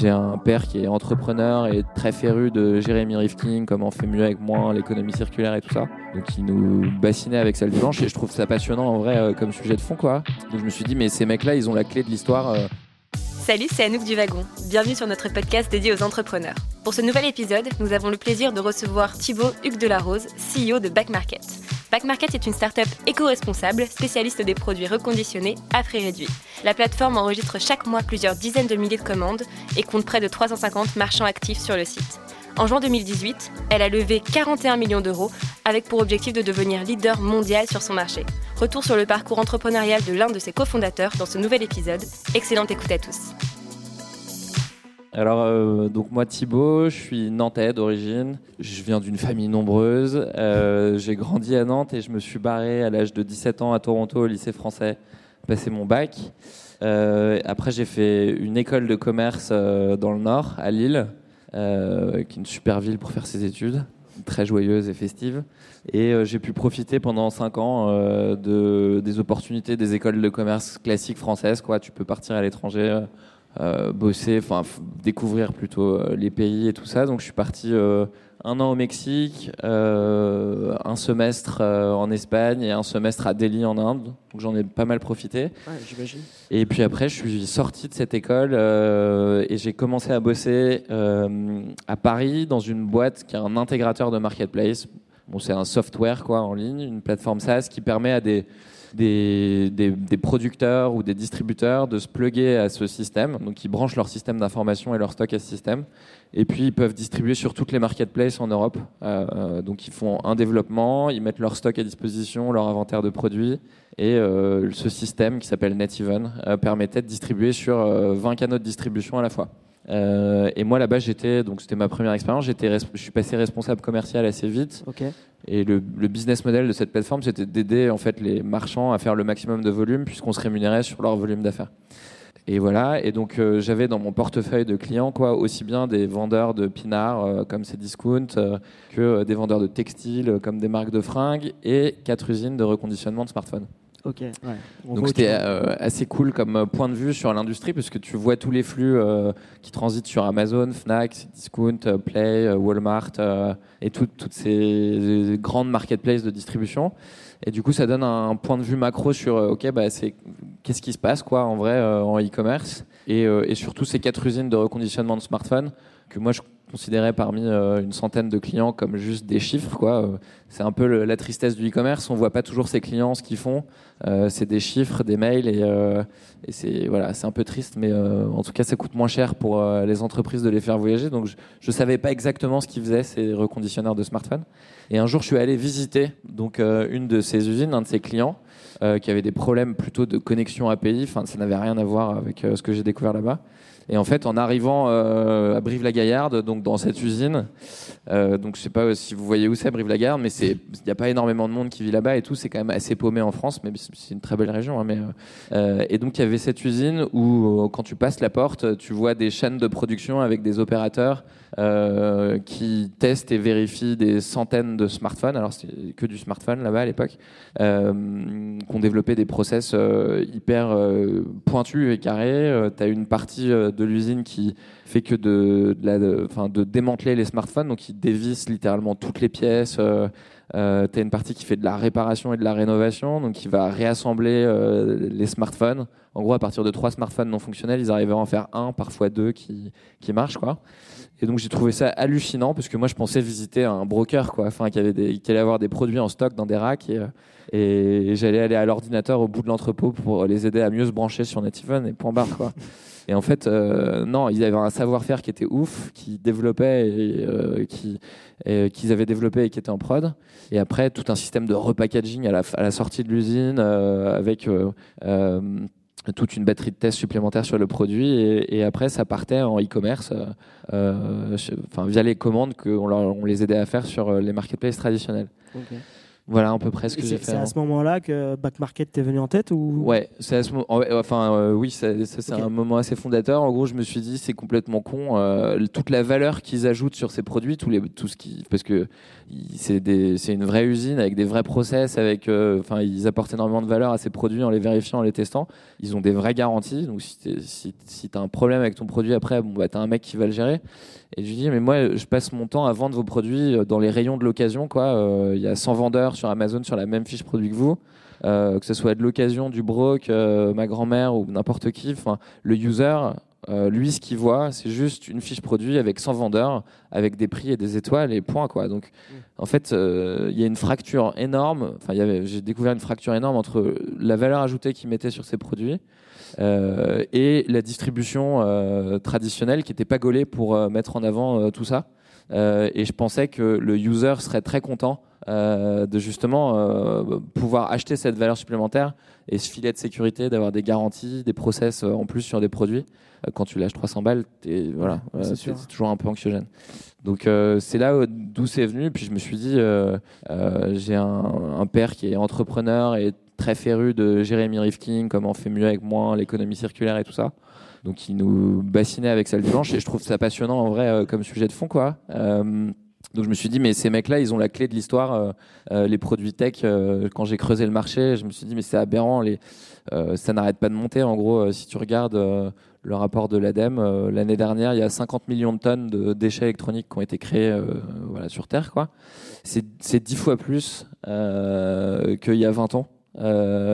J'ai un père qui est entrepreneur et très féru de Jérémy Rifkin, comment on fait mieux avec moins, l'économie circulaire et tout ça. Donc il nous bassinait avec celle blanche et je trouve ça passionnant en vrai euh, comme sujet de fond quoi. Donc je me suis dit mais ces mecs-là ils ont la clé de l'histoire. euh. Salut, c'est Anouk du Wagon. Bienvenue sur notre podcast dédié aux entrepreneurs. Pour ce nouvel épisode, nous avons le plaisir de recevoir Thibaut Hugues Delarose, CEO de Back Market. Back Market est une start-up éco-responsable, spécialiste des produits reconditionnés à prix réduit. La plateforme enregistre chaque mois plusieurs dizaines de milliers de commandes et compte près de 350 marchands actifs sur le site. En juin 2018, elle a levé 41 millions d'euros avec pour objectif de devenir leader mondial sur son marché. Retour sur le parcours entrepreneurial de l'un de ses cofondateurs dans ce nouvel épisode. Excellente écoute à tous. Alors euh, donc moi Thibaut, je suis nantais d'origine. Je viens d'une famille nombreuse. Euh, j'ai grandi à Nantes et je me suis barré à l'âge de 17 ans à Toronto au lycée français, passé mon bac. Euh, après j'ai fait une école de commerce dans le nord, à Lille, qui est une super ville pour faire ses études, très joyeuse et festive. Et j'ai pu profiter pendant 5 ans de, des opportunités des écoles de commerce classiques françaises. Quoi. Tu peux partir à l'étranger. Euh, bosser, enfin découvrir plutôt euh, les pays et tout ça. Donc je suis parti euh, un an au Mexique, euh, un semestre euh, en Espagne et un semestre à Delhi en Inde. Donc j'en ai pas mal profité. Ouais, j'imagine. Et puis après, je suis sorti de cette école euh, et j'ai commencé à bosser à Paris dans une boîte qui est un intégrateur de marketplace. Bon, c'est un software quoi en ligne, une plateforme SaaS qui permet à des des, producteurs ou des distributeurs de se plugger à ce système. Donc, ils branchent leur système d'information et leur stock à ce système. Et puis, ils peuvent distribuer sur toutes les marketplaces en Europe. Euh, euh, donc, ils font un développement, ils mettent leur stock à disposition, leur inventaire de produits. Et euh, ce système qui s'appelle NetEven permettait de distribuer sur euh, 20 canaux de distribution à la fois. Euh, et moi là-bas, j'étais donc c'était ma première expérience. J'étais, je suis passé responsable commercial assez vite. Et le, le business model de cette plateforme, c'était d'aider en fait les marchands à faire le maximum de volume puisqu'on se rémunérait sur leur volume d'affaires. Et voilà. Et donc euh, j'avais dans mon portefeuille de clients quoi aussi bien des vendeurs de pinards euh, comme Cdiscount euh, que des vendeurs de textiles comme des marques de fringues et quatre usines de reconditionnement de smartphones. Ok. Ouais. Donc c'était euh, assez cool comme euh, point de vue sur l'industrie parce que tu vois tous les flux euh, qui transitent sur Amazon, Fnac, Discount, Play, Walmart euh, et tout- toutes ces grandes marketplaces de distribution. Et du coup, ça donne un, point de vue macro sur ok, bah, c'est qu'est-ce qui se passe quoi en vrai euh, en e-commerce et, euh, et surtout ces quatre usines de reconditionnement de smartphones que moi je considérais parmi euh, une centaine de clients comme juste des chiffres quoi. Euh, C'est un peu la tristesse du e-commerce. On voit pas toujours ses clients ce qu'ils font. Euh, c'est des chiffres, des mails et, c'est voilà, c'est un peu triste, mais en tout cas, ça coûte moins cher pour les entreprises de les faire voyager. Donc, je, je savais pas exactement ce qu'ils faisaient ces reconditionneurs de smartphones. Et un jour, je suis allé visiter donc une de ces usines, un de ses clients, qui avait des problèmes plutôt de connexion API. Enfin, ça n'avait rien à voir avec ce que j'ai découvert là-bas. Et en fait, en arrivant euh, à Brive-la-Gaillarde, donc dans cette usine, euh, donc je sais pas si vous voyez où c'est Brive-la-Gaillarde, mais il n'y a pas énormément de monde qui vit là-bas et tout. C'est quand même assez paumé en France, mais c'est une très belle région. hein, mais euh, euh, et donc il y avait cette usine où euh, quand tu passes la porte, tu vois des chaînes de production avec des opérateurs euh, qui testent et vérifient des centaines de smartphones. Alors c'est que du smartphone là-bas à l'époque, euh, qui ont développé des process euh, hyper pointus et carrés. tu as une partie de l'usine qui fait que de, la- de démanteler les smartphones, donc ils dévissent littéralement toutes les pièces. Euh, tu une partie qui fait de la réparation et de la rénovation, donc qui va réassembler euh, les smartphones. En gros, à partir de trois smartphones non fonctionnels, ils arrivaient à en faire un, parfois deux qui, qui marchent. Quoi. Et donc j'ai trouvé ça hallucinant parce que moi je pensais visiter un broker, quoi, enfin, qui, avait des, qui allait avoir des produits en stock dans des racks et, euh, et j'allais aller à l'ordinateur au bout de l'entrepôt pour les aider à mieux se brancher sur NetEven et point barre. Quoi. Et en fait, euh, non, ils avaient un savoir-faire qui était ouf, qui développait et euh, qui et qu'ils avaient développé et qui était en prod. Et après, tout un système de repackaging à la, sortie de l'usine euh, avec euh, euh, toute une batterie de tests supplémentaires sur le produit. Et, après, ça partait en e-commerce, euh, euh, enfin via les commandes qu'on les aidait à faire sur euh, les marketplaces traditionnels. Voilà, à peu près ce que j'ai C'est fait. c'est à ce moment-là que Back Market t'est venu en tête ou? Ouais, c'est à ce moment. Enfin, euh, oui, c'est un moment assez fondateur. En gros, je me suis dit, c'est complètement con. euh, toute la valeur qu'ils ajoutent sur ces produits, tous les, tout ce qui, parce que c'est une vraie usine avec des vrais process, avec, euh, ils apportent énormément de valeur à ces produits en les vérifiant, en les testant. Ils ont des vraies garanties. Donc, si si t'as un problème avec ton produit après, bon, bah, t'as un mec qui va le gérer. Et je lui dis, mais moi, je passe mon temps à vendre vos produits euh, dans les rayons de l'occasion. Euh, Il y a 100 vendeurs sur Amazon sur la même fiche produit que vous. Que ce soit de l'occasion, du broc, ma grand-mère ou n'importe qui. Le user, euh, lui, ce qu'il voit, c'est juste une fiche produit avec 100 vendeurs, avec des prix et des étoiles et point. Quoi. Donc, en fait, euh, il y a une fracture énorme. Enfin, j'ai découvert une fracture énorme entre la valeur ajoutée qu'ils mettaient sur ces produits. euh, et la distribution traditionnelle qui n'était pas gaulée pour mettre en avant tout ça. Et je pensais que le user serait très content de justement pouvoir acheter cette valeur supplémentaire et ce filet de sécurité, d'avoir des garanties, des process euh, en plus sur des produits. Euh, quand tu lâches 300 balles, voilà, euh, c'est toujours un peu anxiogène. Donc euh, c'est là d'où c'est venu. Puis je me suis dit, euh, euh, j'ai un, un père qui est entrepreneur et très féru de Jérémy Rifkin, comment on fait mieux avec moins, l'économie circulaire et tout ça. Donc il nous bassinait avec du blanche et je trouve ça passionnant en vrai comme sujet de fond quoi. Donc je me suis dit mais ces mecs-là ils ont la clé de l'histoire. euh, euh, les produits tech, euh, quand j'ai creusé le marché, je me suis dit mais c'est aberrant, ça n'arrête pas de monter. En gros, si tu regardes le rapport de l'ADEME, l'année dernière, il y a 50 millions de tonnes de déchets électroniques qui ont été créés voilà, sur Terre. quoi. C'est c'est 10 fois plus qu'il y a 20 ans.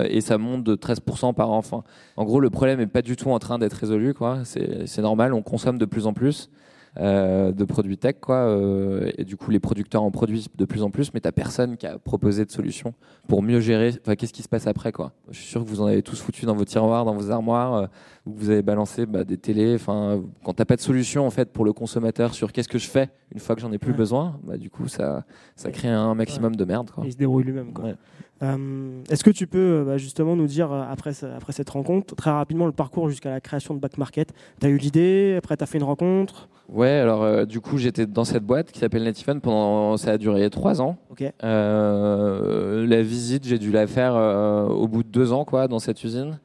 Et ça monte de 13% par an. Enfin, en gros, le problème n'est pas du tout en train d'être résolu. quoi. C'est c'est normal, on consomme de plus en plus euh, de produits tech. Quoi, euh, et du coup, les producteurs en produisent de plus en plus, mais tu personne qui a proposé de solution pour mieux gérer. Enfin, qu'est-ce qui se passe après quoi Je suis sûr que vous en avez tous foutu dans vos tiroirs, dans vos armoires, euh, où vous avez balancé bah, des télés. Enfin, quand t'as pas de solution en fait pour le consommateur sur qu'est-ce que je fais une fois que j'en ai plus Ouais. besoin, bah, du coup, ça, ça crée un maximum de merde. Quoi. Il se débrouille lui-même. quoi. Ouais. Euh, Est-ce que tu peux euh, bah, justement nous dire, euh, après, ce- après cette rencontre, très rapidement le parcours jusqu'à la création de Back Market? Tu as eu l'idée, après tu as fait une rencontre? Ouais, alors euh, du coup, j'étais dans cette boîte qui s'appelle Netiphone pendant. Ça a duré trois ans. Euh, la visite, j'ai dû la faire au bout de deux ans, quoi, dans cette usine.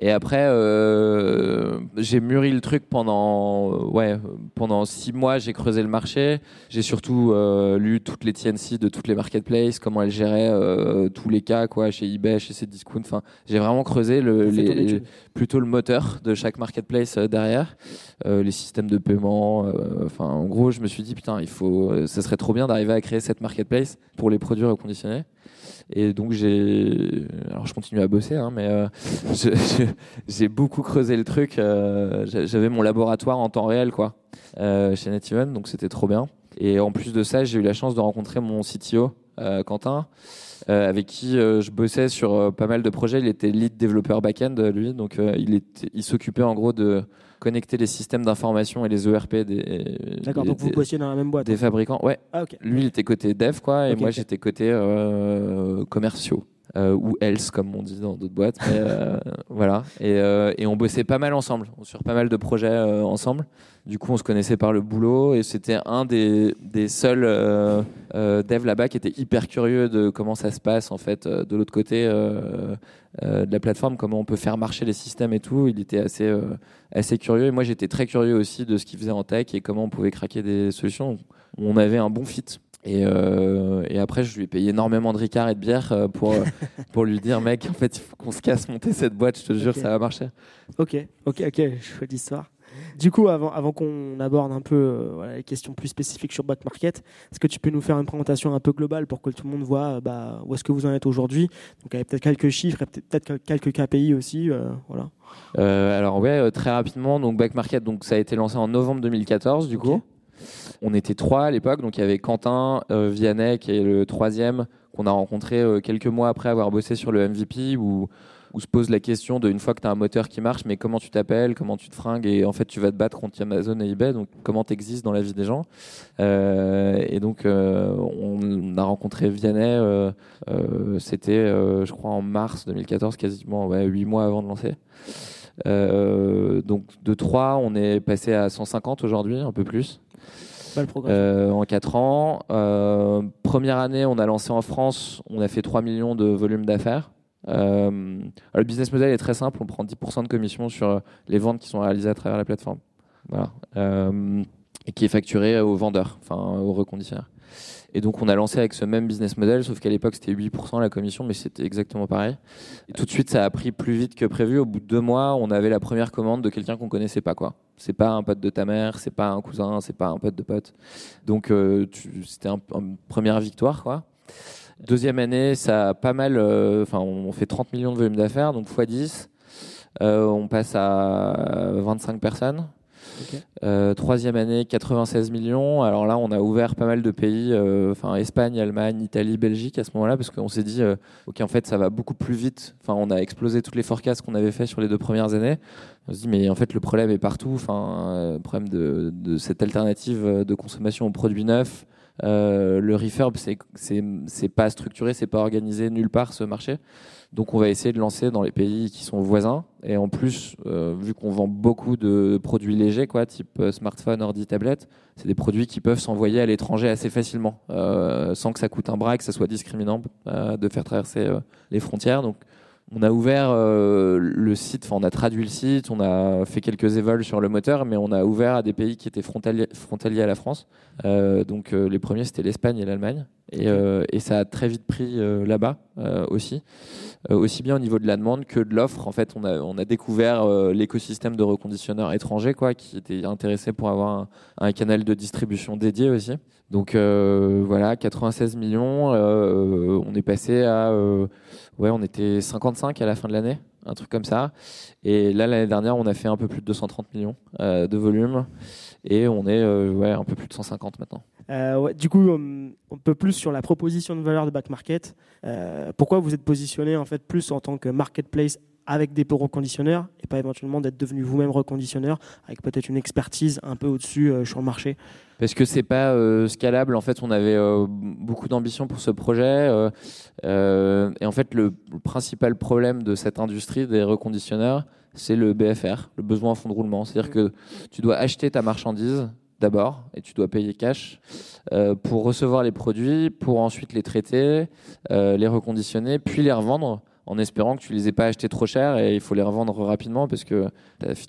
Et après, euh, j'ai mûri le truc pendant, euh, ouais, pendant six mois. J'ai creusé le marché. J'ai surtout euh, lu toutes les TNC de toutes les marketplaces, comment elles géraient euh, tous les cas, quoi, chez eBay, chez Cdiscount. Enfin, j'ai vraiment creusé le, les, plutôt le moteur de chaque marketplace derrière, les systèmes de paiement. Enfin, en gros, je me suis dit putain, il faut, ça serait trop bien d'arriver à créer cette marketplace pour les produits reconditionnés. Et donc j'ai, alors je continue à bosser, hein, mais euh, j'ai beaucoup creusé le truc. euh, j'a- J'avais mon laboratoire en temps réel, quoi, euh, chez Netiven, donc c'était trop bien. Et en plus de ça, j'ai eu la chance de rencontrer mon CTO, Quentin, avec qui je bossais sur pas mal de projets. Il était lead développeur back-end, lui, donc il s'occupait en gros de connecter les systèmes d'information et les ERP des, D'accord, des- donc vous des- bossiez dans la même boîte. des fabricants. Ouais, Ah, ok. lui, il était côté dev, quoi, et Ok, moi, ok. j'étais côté euh, commerciaux. Euh, ou else, comme on dit dans d'autres boîtes. Euh, voilà. Et, euh, et on bossait pas mal ensemble, sur pas mal de projets ensemble. Du coup, on se connaissait par le boulot et c'était un des, des seuls devs là-bas qui était hyper curieux de comment ça se passe en fait de l'autre côté de la plateforme, comment on peut faire marcher les systèmes et tout. Il était assez, assez curieux et moi j'étais très curieux aussi de ce qu'il faisait en tech et comment on pouvait craquer des solutions. On avait un bon fit. Et, euh, et après, je lui ai payé énormément de Ricard et de bière euh, pour, euh, pour lui dire, mec, en fait, il faut qu'on se casse monter cette boîte, je te jure, ça va marcher. Ok, ok, ok, chouette histoire. Du coup, avant, avant qu'on aborde un peu euh, voilà, les questions plus spécifiques sur Back Market, est-ce que tu peux nous faire une présentation un peu globale pour que tout le monde voit euh, bah, où est-ce que vous en êtes aujourd'hui? Donc, avec peut-être quelques chiffres et peut-être quelques KPI aussi. voilà. Alors ouais, très rapidement, donc Back Market, donc ça a été lancé en novembre 2014 du coup. On était trois à l'époque, donc il y avait Quentin, euh, Vianney qui est le troisième qu'on a rencontré euh, quelques mois après avoir bossé sur le MVP où où se pose la question de une fois que tu as un moteur qui marche, mais comment tu t'appelles, comment tu te fringues, et en fait tu vas te battre contre Amazon et eBay, donc comment tu existes dans la vie des gens. Euh, et donc euh, on a rencontré Vianney, c'était je crois en mars 2014, quasiment ouais, 8 mois avant de lancer. Donc de 3, on est passé à 150 aujourd'hui, un peu plus. En 4 ans. première année, on a lancé en France, on a fait 3 millions de volume d'affaires. le business model est très simple, on prend 10% de commission sur les ventes qui sont réalisées à travers la plateforme. Et qui est facturé aux vendeurs, enfin aux reconditionneurs. Et donc on a lancé avec ce même business model, sauf qu'à l'époque c'était 8% la commission, mais c'était exactement pareil. Et tout de suite ça a pris plus vite que prévu. Au bout de deux mois, on avait la première commande de quelqu'un qu'on connaissait pas quoi. C'est pas un pote de ta mère, c'est pas un cousin, c'est pas un pote de pote. Donc euh, c'était une première victoire. Deuxième année, ça a pas mal. Euh, enfin, on fait 30 millions de volume d'affaires, donc x 10. Euh, on passe à 25 personnes. Euh, troisième année, 96 millions. Alors là, on a ouvert pas mal de pays, euh, enfin Espagne, Allemagne, Italie, Belgique à ce moment-là, parce qu'on s'est dit, euh, ok, en fait, ça va beaucoup plus vite. Enfin, on a explosé toutes les forecasts qu'on avait fait sur les deux premières années. On se dit, mais en fait, le problème est partout. Enfin, le problème de, de, cette alternative de consommation aux produits neufs. le refurb, c'est pas structuré, c'est pas organisé nulle part ce marché. Donc on va essayer de lancer dans les pays qui sont voisins. Et en plus, euh, vu qu'on vend beaucoup de produits légers, quoi, type euh, smartphone, ordi, tablette, c'est des produits qui peuvent s'envoyer à l'étranger assez facilement, euh, sans que ça coûte un bras, que ça soit discriminant de faire traverser les frontières. Donc on a ouvert le site, enfin on a traduit le site, on a fait quelques évols sur le moteur, mais on a ouvert à des pays qui étaient frontaliers, frontaliers à la France. donc les premiers c'était l'Espagne et l'Allemagne, et, et, ça a très vite pris là-bas aussi. Euh, aussi bien au niveau de la demande que de l'offre. En fait, on a, on a découvert euh, l'écosystème de reconditionneurs étrangers quoi, qui étaient intéressés pour avoir un, canal de distribution dédié aussi. Donc euh, voilà, 96 millions. on est passé à, ouais, on était 55 à la fin de l'année, un truc comme ça. Et là, l'année dernière, on a fait un peu plus de 230 millions de volume et on est ouais, un peu plus de 150 maintenant. Euh, du coup, un peu plus sur la proposition de valeur de Back Market. Euh, pourquoi vous êtes positionné en fait plus en tant que marketplace avec des reconditionneurs et pas éventuellement d'être devenu vous-même reconditionneur avec peut-être une expertise un peu au-dessus euh, sur le marché Parce que c'est pas scalable. En fait, on avait beaucoup d'ambition pour ce projet. et en fait, le, principal problème de cette industrie des reconditionneurs, c'est le BFR, le besoin en fonds de roulement. C'est-à-dire que tu dois acheter ta marchandise d'abord et tu dois payer cash euh, pour recevoir les produits, pour ensuite les traiter, euh, les reconditionner, puis les revendre en espérant que tu les aies pas achetés trop cher et il faut les revendre rapidement parce que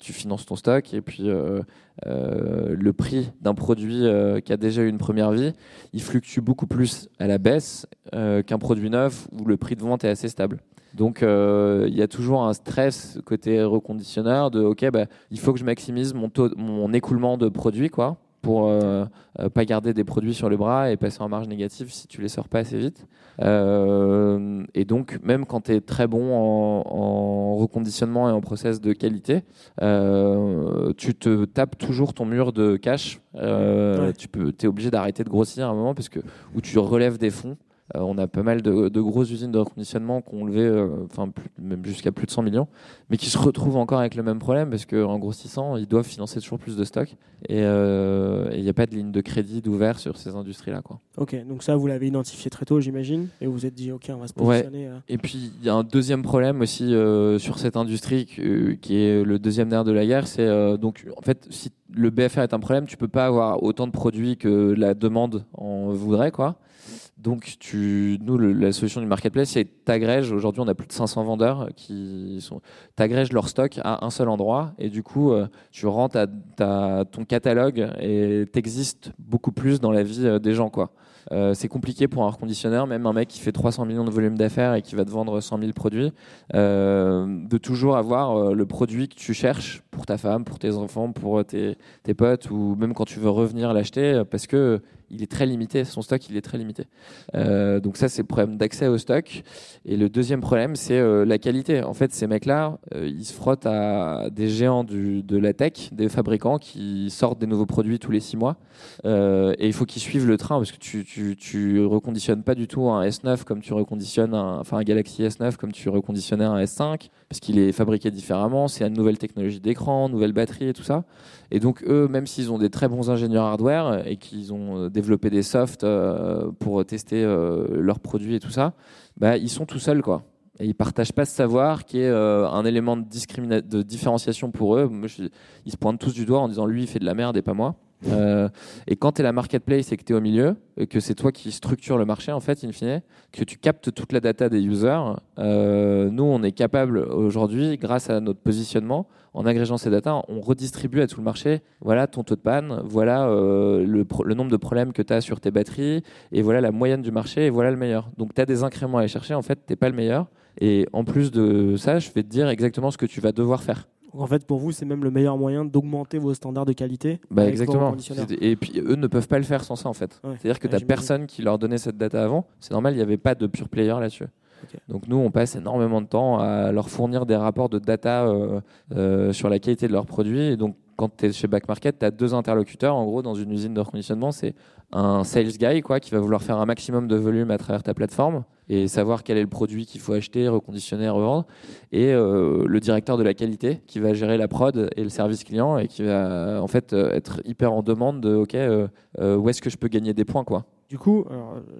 tu finances ton stock et puis euh, le prix d'un produit qui a déjà eu une première vie, il fluctue beaucoup plus à la baisse qu'un produit neuf où le prix de vente est assez stable. Donc il y a toujours un stress côté reconditionneur de ok bah, il faut que je maximise mon taux, mon écoulement de produits quoi pour euh, euh, pas garder des produits sur le bras et passer en marge négative si tu les sors pas assez vite. Euh, et donc, même quand tu es très bon en, reconditionnement et en process de qualité, tu te tapes toujours ton mur de cash. Tu peux, es obligé d'arrêter de grossir à un moment parce que où tu relèves des fonds euh, on a pas mal de, grosses usines de reconditionnement qui ont levé, euh, enfin même jusqu'à plus de 100 millions, mais qui se retrouvent encore avec le même problème parce qu'en grossissant, ils doivent financer toujours plus de stocks et euh, il n'y a pas de ligne de crédit d'ouvert sur ces industries-là. Ok, donc ça vous l'avez identifié très tôt, j'imagine, et vous vous êtes dit ok, on va se positionner. Et puis il y a un deuxième problème aussi sur cette industrie qui est le deuxième nerf de la guerre, c'est donc en fait si le BFR est un problème, tu peux pas avoir autant de produits que la demande en voudrait quoi. Donc, tu, nous, la solution du marketplace, c'est t'agrèges. Aujourd'hui, on a plus de 500 vendeurs qui sont. Leur stock à un seul endroit et du coup, euh, tu rentres à, ton catalogue et t'existes beaucoup plus dans la vie euh, des gens, quoi. Euh, c'est compliqué pour un reconditionneur, même un mec qui fait 300 millions de volume d'affaires et qui va te vendre 100 000 produits, de toujours avoir le produit que tu cherches pour ta femme, pour tes enfants, pour tes, tes potes, ou même quand tu veux revenir l'acheter, parce que il est très limité, son stock il est très limité. Euh, donc ça c'est le problème d'accès au stock. Et le deuxième problème c'est euh, la qualité. En fait ces mecs-là, euh, ils se frottent à des géants de la tech, des fabricants qui sortent des nouveaux produits tous les six mois. et il faut qu'ils suivent le train parce que tu, tu, reconditionnes pas du tout un S9 comme tu reconditionnes un, enfin un Galaxy S9 comme tu reconditionnais un S5 parce qu'il est fabriqué différemment. C'est une nouvelle technologie d'écran, nouvelle batterie et tout ça. Et donc eux, même s'ils ont des très bons ingénieurs hardware et qu'ils ont développer des softs euh, pour tester euh, leurs produits et tout ça, bah, ils sont tout seuls quoi. Et ils partagent pas ce savoir qui est euh, un élément de, de différenciation pour eux. ils se pointent tous du doigt en disant lui il fait de la merde et pas moi. Euh, et quand tu es la marketplace et que tu es au milieu, et que c'est toi qui structure le marché, en fait, in fine, que tu captes toute la data des users, euh, nous, on est capable aujourd'hui, grâce à notre positionnement, en agrégeant ces data, on redistribue à tout le marché, voilà ton taux de panne, voilà euh, le, nombre de problèmes que tu as sur tes batteries, et voilà la moyenne du marché, et voilà le meilleur. Donc tu as des incréments à aller chercher, en fait, tu pas le meilleur. Et en plus de ça, je vais te dire exactement ce que tu vas devoir faire. En fait, pour vous, c'est même le meilleur moyen d'augmenter vos standards de qualité. Bah exactement. Et puis, eux ne peuvent pas le faire sans ça, en fait. C'est-à-dire que tu n'as personne qui leur donnait cette data avant. C'est normal, il n'y avait pas de pure player là-dessus. Donc nous, on passe énormément de temps à leur fournir des rapports de data euh, euh, sur la qualité de leurs produits. Et donc, quand tu es chez Back Market, tu as deux interlocuteurs. En gros, dans une usine de reconditionnement, c'est un sales guy quoi, qui va vouloir faire un maximum de volume à travers ta plateforme et savoir quel est le produit qu'il faut acheter, reconditionner, revendre. Et euh, le directeur de la qualité qui va gérer la prod et le service client et qui va en fait être hyper en demande de OK, où est-ce que je peux gagner des points quoi. Du coup,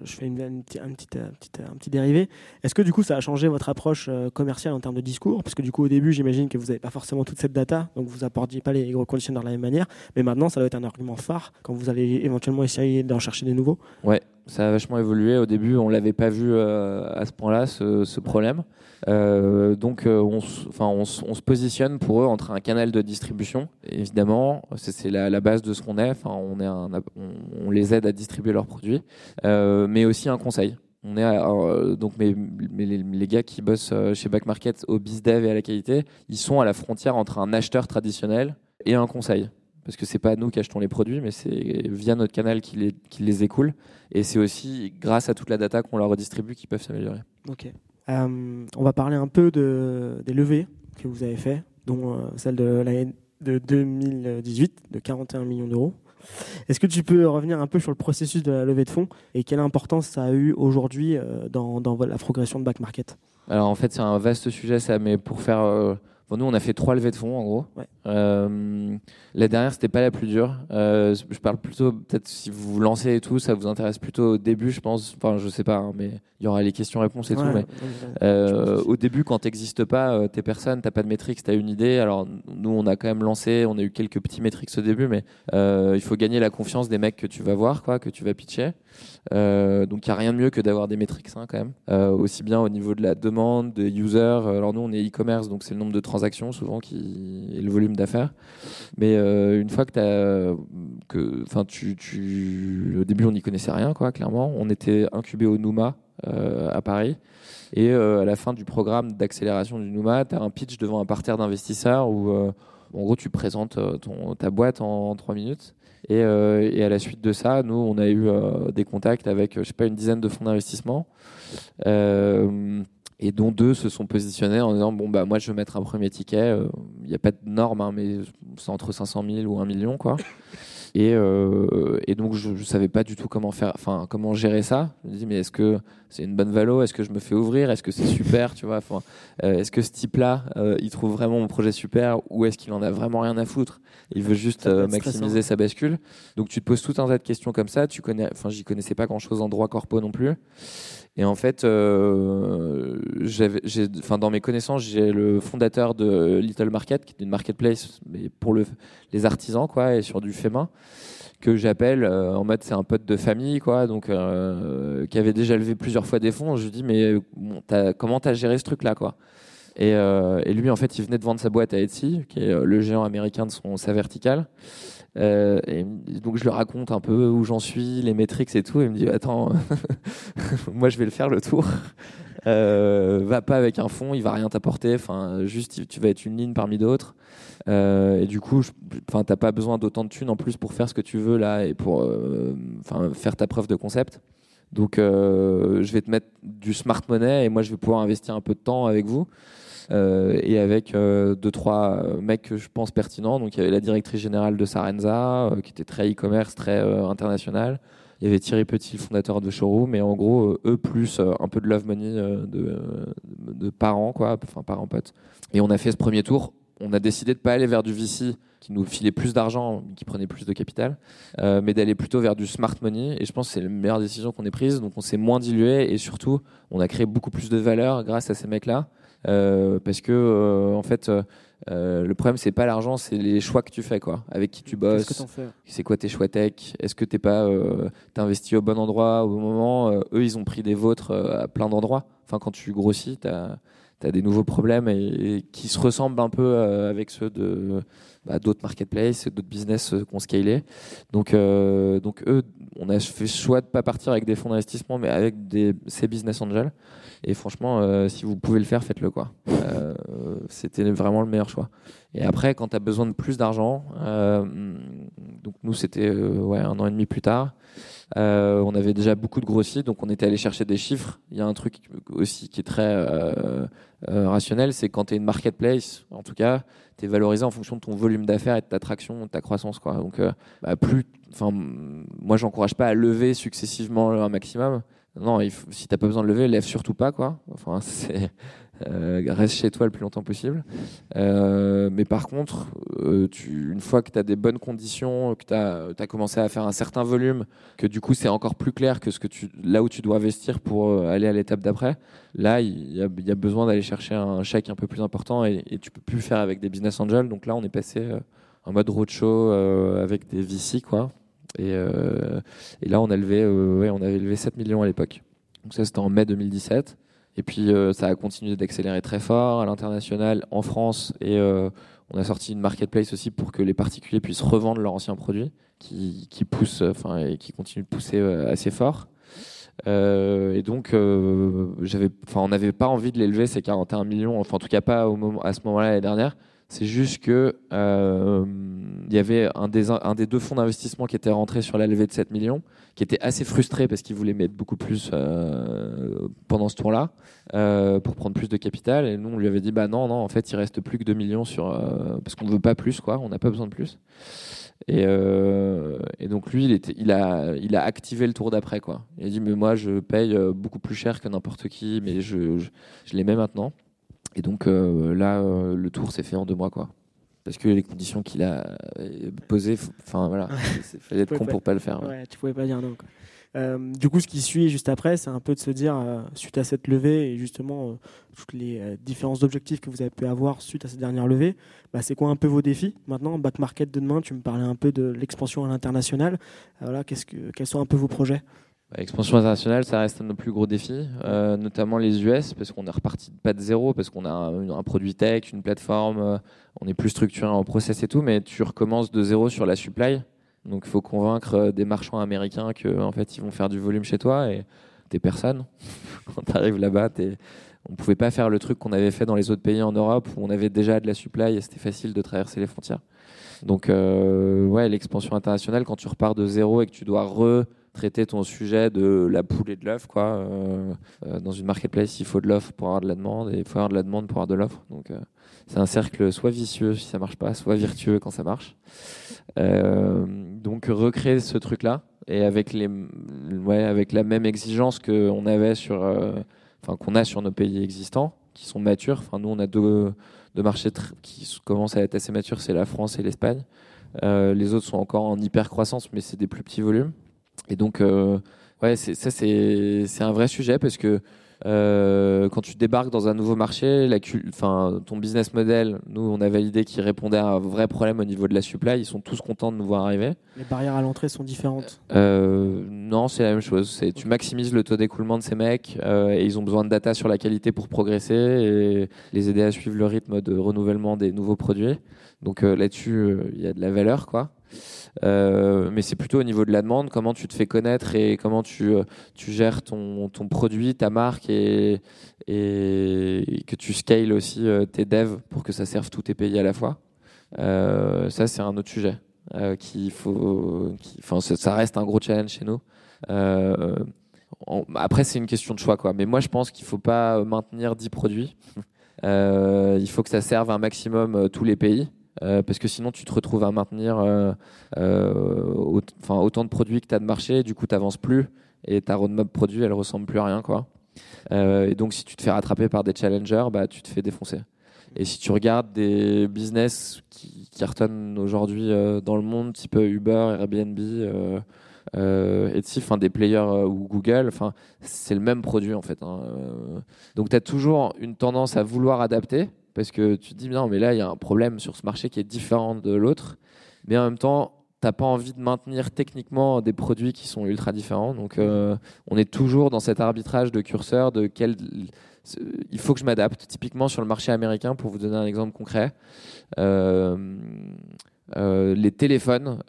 je fais une, un, petit, un, petit, dérivé. Est-ce que du coup, ça a changé votre approche euh, commerciale en termes de discours? Parce que du coup, au début, j'imagine que vous n'avez pas forcément toute cette data, donc vous apportiez pas les gros de la même manière. Mais maintenant, ça doit être un argument phare quand vous allez éventuellement essayer d'en chercher des nouveaux. Ouais, ça a vachement évolué. Au début, on l'avait pas vu euh, à ce point-là, ce, problème. Euh, donc, euh, on, on, se positionne pour eux entre un canal de distribution. Évidemment, c'est la, base de ce qu'on est. On, les aide à distribuer leurs produits, mais aussi un conseil. On est donc les, les, gars qui bossent chez Back Market au bizdev et à la qualité, ils sont à la frontière entre un acheteur traditionnel et un conseil parce que c'est pas nous qui achetons les produits, mais c'est via notre canal qui les, qui les écoule. Et c'est aussi grâce à toute la data qu'on leur redistribue qu'ils peuvent s'améliorer. Ok. Euh, on va parler un peu de, des levées que vous avez fait, dont euh, celle de l'année de 2018 de 41 millions d'euros. Est-ce que tu peux revenir un peu sur le processus de la levée de fonds et quelle importance ça a eu aujourd'hui euh, dans, dans, la progression de Back Market? Alors en fait c'est un vaste sujet ça, mais pour faire Bon, nous, on a fait trois levées de fonds, en gros. Euh, la dernière, c'était pas la plus dure. Euh, je parle plutôt, peut-être si vous vous lancez et tout, ça vous intéresse plutôt au début, je pense. Enfin, je sais pas, hein, mais il y aura les questions-réponses et tout. Mais euh, au début, quand t'existes pas, t'es personne, t'as pas de métriques, t'as une idée. Alors, nous, on a quand même lancé, on a eu quelques petits métriques au début, mais il faut gagner la confiance des mecs que tu vas voir, quoi, que tu vas pitcher. donc, il n'y a rien de mieux que d'avoir des métriques, hein, quand même. aussi bien au niveau de la demande, des users. Alors, nous, on est e-commerce, donc c'est le nombre de transactions souvent qui est le volume d'affaires. Mais euh, une fois que as que tu, tu au début on n'y connaissait rien quoi clairement, on était incubé au Numa euh, à Paris et euh, à la fin du programme d'accélération du Numa, tu as un pitch devant un parterre d'investisseurs où en gros tu présentes ton, ta boîte en, trois minutes. Et, et, à la suite de ça, nous, on a eu des contacts avec, je sais pas, une dizaine de fonds d'investissement et dont deux se sont positionnés en disant bon bah moi je veux mettre un premier ticket il n'y a pas de norme hein, mais c'est entre 500 000 ou 1 million quoi. Et, euh, et donc je, ne savais pas du tout comment faire enfin comment gérer ça. Je me dis mais est-ce que c'est une bonne valo? Est-ce que je me fais ouvrir? Est-ce que c'est super? Tu vois enfin euh, est-ce que ce type là euh, il trouve vraiment mon projet super ou est-ce qu'il en a vraiment rien à foutre? Il veut juste maximiser sa bascule. Donc tu te poses tout un tas de questions comme ça. Tu connais enfin j'y connaissais pas grand chose en droit corpo non plus et en fait, euh, enfin, dans mes connaissances, j'ai le fondateur de Little Market, qui est une marketplace pour le, les artisans, quoi, et sur du fait que j'appelle euh, en mode c'est un pote de famille, quoi, donc euh, qui avait déjà levé plusieurs fois des fonds. Je lui dis mais bon, as, comment t'as géré ce truc-là, quoi? Et, et, lui, en fait, il venait de vendre sa boîte à Etsy, qui est le géant américain de son sa verticale. Euh, et donc je lui raconte un peu où j'en suis, les métriques et tout. Et il me dit attends, moi je vais le faire le tour. Euh, va pas avec un fond, il va rien t'apporter. Enfin, juste tu vas être une ligne parmi d'autres. Euh, et du coup, enfin, t'as pas besoin d'autant de thunes en plus pour faire ce que tu veux là et pour, faire ta preuve de concept. Donc, je vais te mettre du smart money et moi je vais pouvoir investir un peu de temps avec vous. Euh, et avec euh, deux trois euh, mecs que je pense pertinents. Donc il y avait la directrice générale de Sarenza, qui était très e-commerce, très international. Il y avait Thierry Petit, le fondateur de Showroom, mais en gros, eux plus un peu de love money de, parents, quoi, enfin parents potes. Et on a fait ce premier tour. On a décidé de pas aller vers du VC qui nous filait plus d'argent, qui prenait plus de capital, mais d'aller plutôt vers du smart money. Et je pense que c'est la meilleure décision qu'on ait prise. Donc on s'est moins dilué et surtout, on a créé beaucoup plus de valeur grâce à ces mecs-là. Parce que en fait le problème c'est pas l'argent c'est les choix que tu fais quoi avec qui tu bosses c'est quoi tes choix tech est-ce que t'es pas t'es investi au bon endroit au bon moment? Eux ils ont pris des vôtres à plein d'endroits enfin quand tu grossis t'as tu as des nouveaux problèmes et, qui se ressemblent un peu avec ceux de bah, d'autres marketplaces, d'autres business euh, qu'on scalé. Donc, euh, donc eux, on a fait le choix de pas partir avec des fonds d'investissement, mais avec des, ces business angels. Et franchement, euh, si vous pouvez le faire, faites-le quoi. c'était vraiment le meilleur choix. Et après, quand tu as besoin de plus d'argent, donc nous c'était un an et demi plus tard, on avait déjà beaucoup de grossis, donc on était allé chercher des chiffres. Il y a un truc aussi qui est très rationnel, c'est quand tu es une marketplace, en tout cas, tu es valorisé en fonction de ton volume d'affaires et de ta traction, de ta croissance. Quoi. Donc, euh, bah, moi, j'encourage pas à lever successivement un maximum. Non, il si t'as pas besoin de lever, lève surtout pas, quoi. Enfin, euh, reste chez toi le plus longtemps possible. Euh, mais par contre, euh, tu, une fois que tu as des bonnes conditions, que tu as, commencé à faire un certain volume, que du coup c'est encore plus clair que ce que là où tu dois investir pour aller à l'étape d'après, là il y, a, besoin d'aller chercher un chèque un peu plus important et, et, tu peux plus faire avec des business angels. Donc là on est passé en mode roadshow avec des VC quoi. Et, et, là on a levé, ouais, on avait levé 7 millions à l'époque. Donc ça c'était en mai 2017. Et puis euh, ça a continué d'accélérer très fort à l'international, en France, et euh, on a sorti une marketplace aussi pour que les particuliers puissent revendre leurs anciens produits, qui, qui poussent, enfin et qui continuent de pousser euh, assez fort. et donc, j'avais, enfin, on n'avait pas envie de l'élever ces 41 millions, enfin en tout cas pas au moment, à ce moment-là l'année dernière. C'est juste que il y avait un des, un des deux fonds d'investissement qui était rentré sur la levée de 7 millions, qui était assez frustré parce qu'il voulait mettre beaucoup plus euh, pendant ce tour-là euh, pour prendre plus de capital. Et nous, on lui avait dit bah non, non, en fait, il reste plus que 2 millions sur euh, parce qu'on veut pas plus, quoi. On n'a pas besoin de plus. Et, et, donc lui, il, était, il, a, il a activé le tour d'après, quoi. Il a dit mais moi, je paye beaucoup plus cher que n'importe qui, mais je, je, je les mets maintenant. Et donc là, le tour s'est fait en deux mois, quoi parce que les conditions qu'il a euh, posées, enfin voilà, il fallait être con pour pas le faire. Ouais. tu pouvais pas dire non. Euh, du coup, ce qui suit juste après, c'est un peu de se dire, euh, suite à cette levée et justement toutes les différents objectifs que vous avez pu avoir suite à cette dernière levée, bah, c'est quoi un peu vos défis? Maintenant Back market de demain, tu me parlais un peu de l'expansion à l'international. voilà, qu'est-ce que, quels sont un peu vos projets? L'expansion internationale, ça reste un de nos plus gros défis, euh, notamment les US, parce qu'on est reparti pas de zéro, parce qu'on a un, produit tech, une plateforme, euh, on est plus structuré en process et tout, mais tu recommences de zéro sur la supply. Donc il faut convaincre euh, des marchands américains que en fait ils vont faire du volume chez toi et t'es personne. Quand tu arrives là-bas, on ne pouvait pas faire le truc qu'on avait fait dans les autres pays en Europe où on avait déjà de la supply et c'était facile de traverser les frontières. Donc ouais, l'expansion internationale, quand tu repars de zéro et que tu dois re traiter ton sujet de la poule et de l'œuf. Quoi. Euh, euh, dans une marketplace, il faut de l'offre pour avoir de la demande et il faut avoir de la demande pour avoir de l'offre. Donc euh, c'est un cercle soit vicieux si ça marche pas, soit virtueux quand ça marche. donc recréer ce truc-là et avec les ouais, avec la même exigence qu'on avait sur qu'on a sur nos pays existants qui sont matures. Enfin nous on a deux, deux marchés qui commencent à être assez matures, c'est la France et l'Espagne. les autres sont encore en hyper croissance, mais c'est des plus petits volumes. Et donc, euh, ouais, ça, c'est un vrai sujet parce que euh, quand tu débarques dans un nouveau marché, la, enfin, ton business model, nous, on a validé qu'il répondait à un vrai problème au niveau de la supply. Ils sont tous contents de nous voir arriver. Les barrières à l'entrée sont différentes euh, Non, c'est la même chose. Tu maximises le taux d'écoulement de ces mecs et ils ont besoin de data sur la qualité pour progresser et les aider à suivre le rythme de renouvellement des nouveaux produits. Donc là-dessus, il y a de la valeur, quoi. Euh, mais c'est plutôt au niveau de la demande, comment tu te fais connaître et comment tu, euh, gères ton, produit, ta marque et, que tu scales aussi euh, tes devs pour que ça serve tous tes pays à la fois. ça, c'est un autre sujet. faut, ça reste un gros challenge chez nous. après, c'est une question de choix, quoi. Mais moi, je pense qu'il ne faut pas maintenir 10 produits. il faut que ça serve un maximum tous les pays. Euh, parce que sinon tu te retrouves à maintenir euh, euh, autant de produits que tu as de marché, du coup tu n'avances plus et ta roadmap produit elle ressemble plus à rien. Quoi. et donc si tu te fais rattraper par des challengers, bah, tu te fais défoncer. Et si tu regardes des business qui cartonnent aujourd'hui dans le monde, type Uber, Airbnb, euh, Etsy, enfin des players ou Google, c'est le même produit en fait. hein. Donc tu as toujours une tendance à vouloir adapter parce que tu te dis non mais là il y a un problème sur ce marché qui est différent de l'autre, mais en même temps t'as pas envie de maintenir techniquement des produits qui sont ultra différents. Donc euh, on est toujours dans cet arbitrage de curseur de quel il faut que je m'adapte. Typiquement sur le marché américain, pour vous donner un exemple concret, euh, euh, les téléphones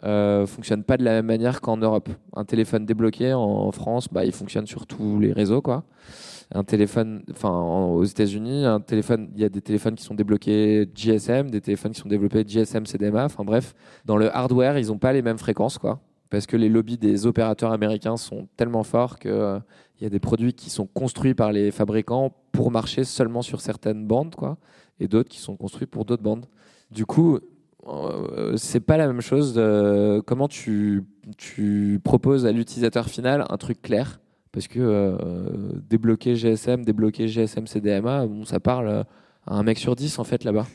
fonctionnent pas de la même manière qu'en Europe. Un téléphone débloqué en, en France, bah, il fonctionne sur tous les réseaux, quoi. Un téléphone, enfin en- aux États-Unis, un téléphone, il y a des téléphones qui sont débloqués GSM, des téléphones qui sont développés GSM CDMA. Enfin bref, dans le hardware, ils n'ont pas les mêmes fréquences, quoi. Parce que les lobbies des opérateurs américains sont tellement forts que euh, il y a des produits qui sont construits par les fabricants pour marcher seulement sur certaines bandes, quoi, et d'autres qui sont construits pour d'autres bandes. Du coup, euh, c'est pas la même chose. comment tu proposes à l'utilisateur final un truc clair Parce que euh, débloquer GSM, débloquer GSM CDMA, bon, ça parle à un mec sur 10 en fait là-bas.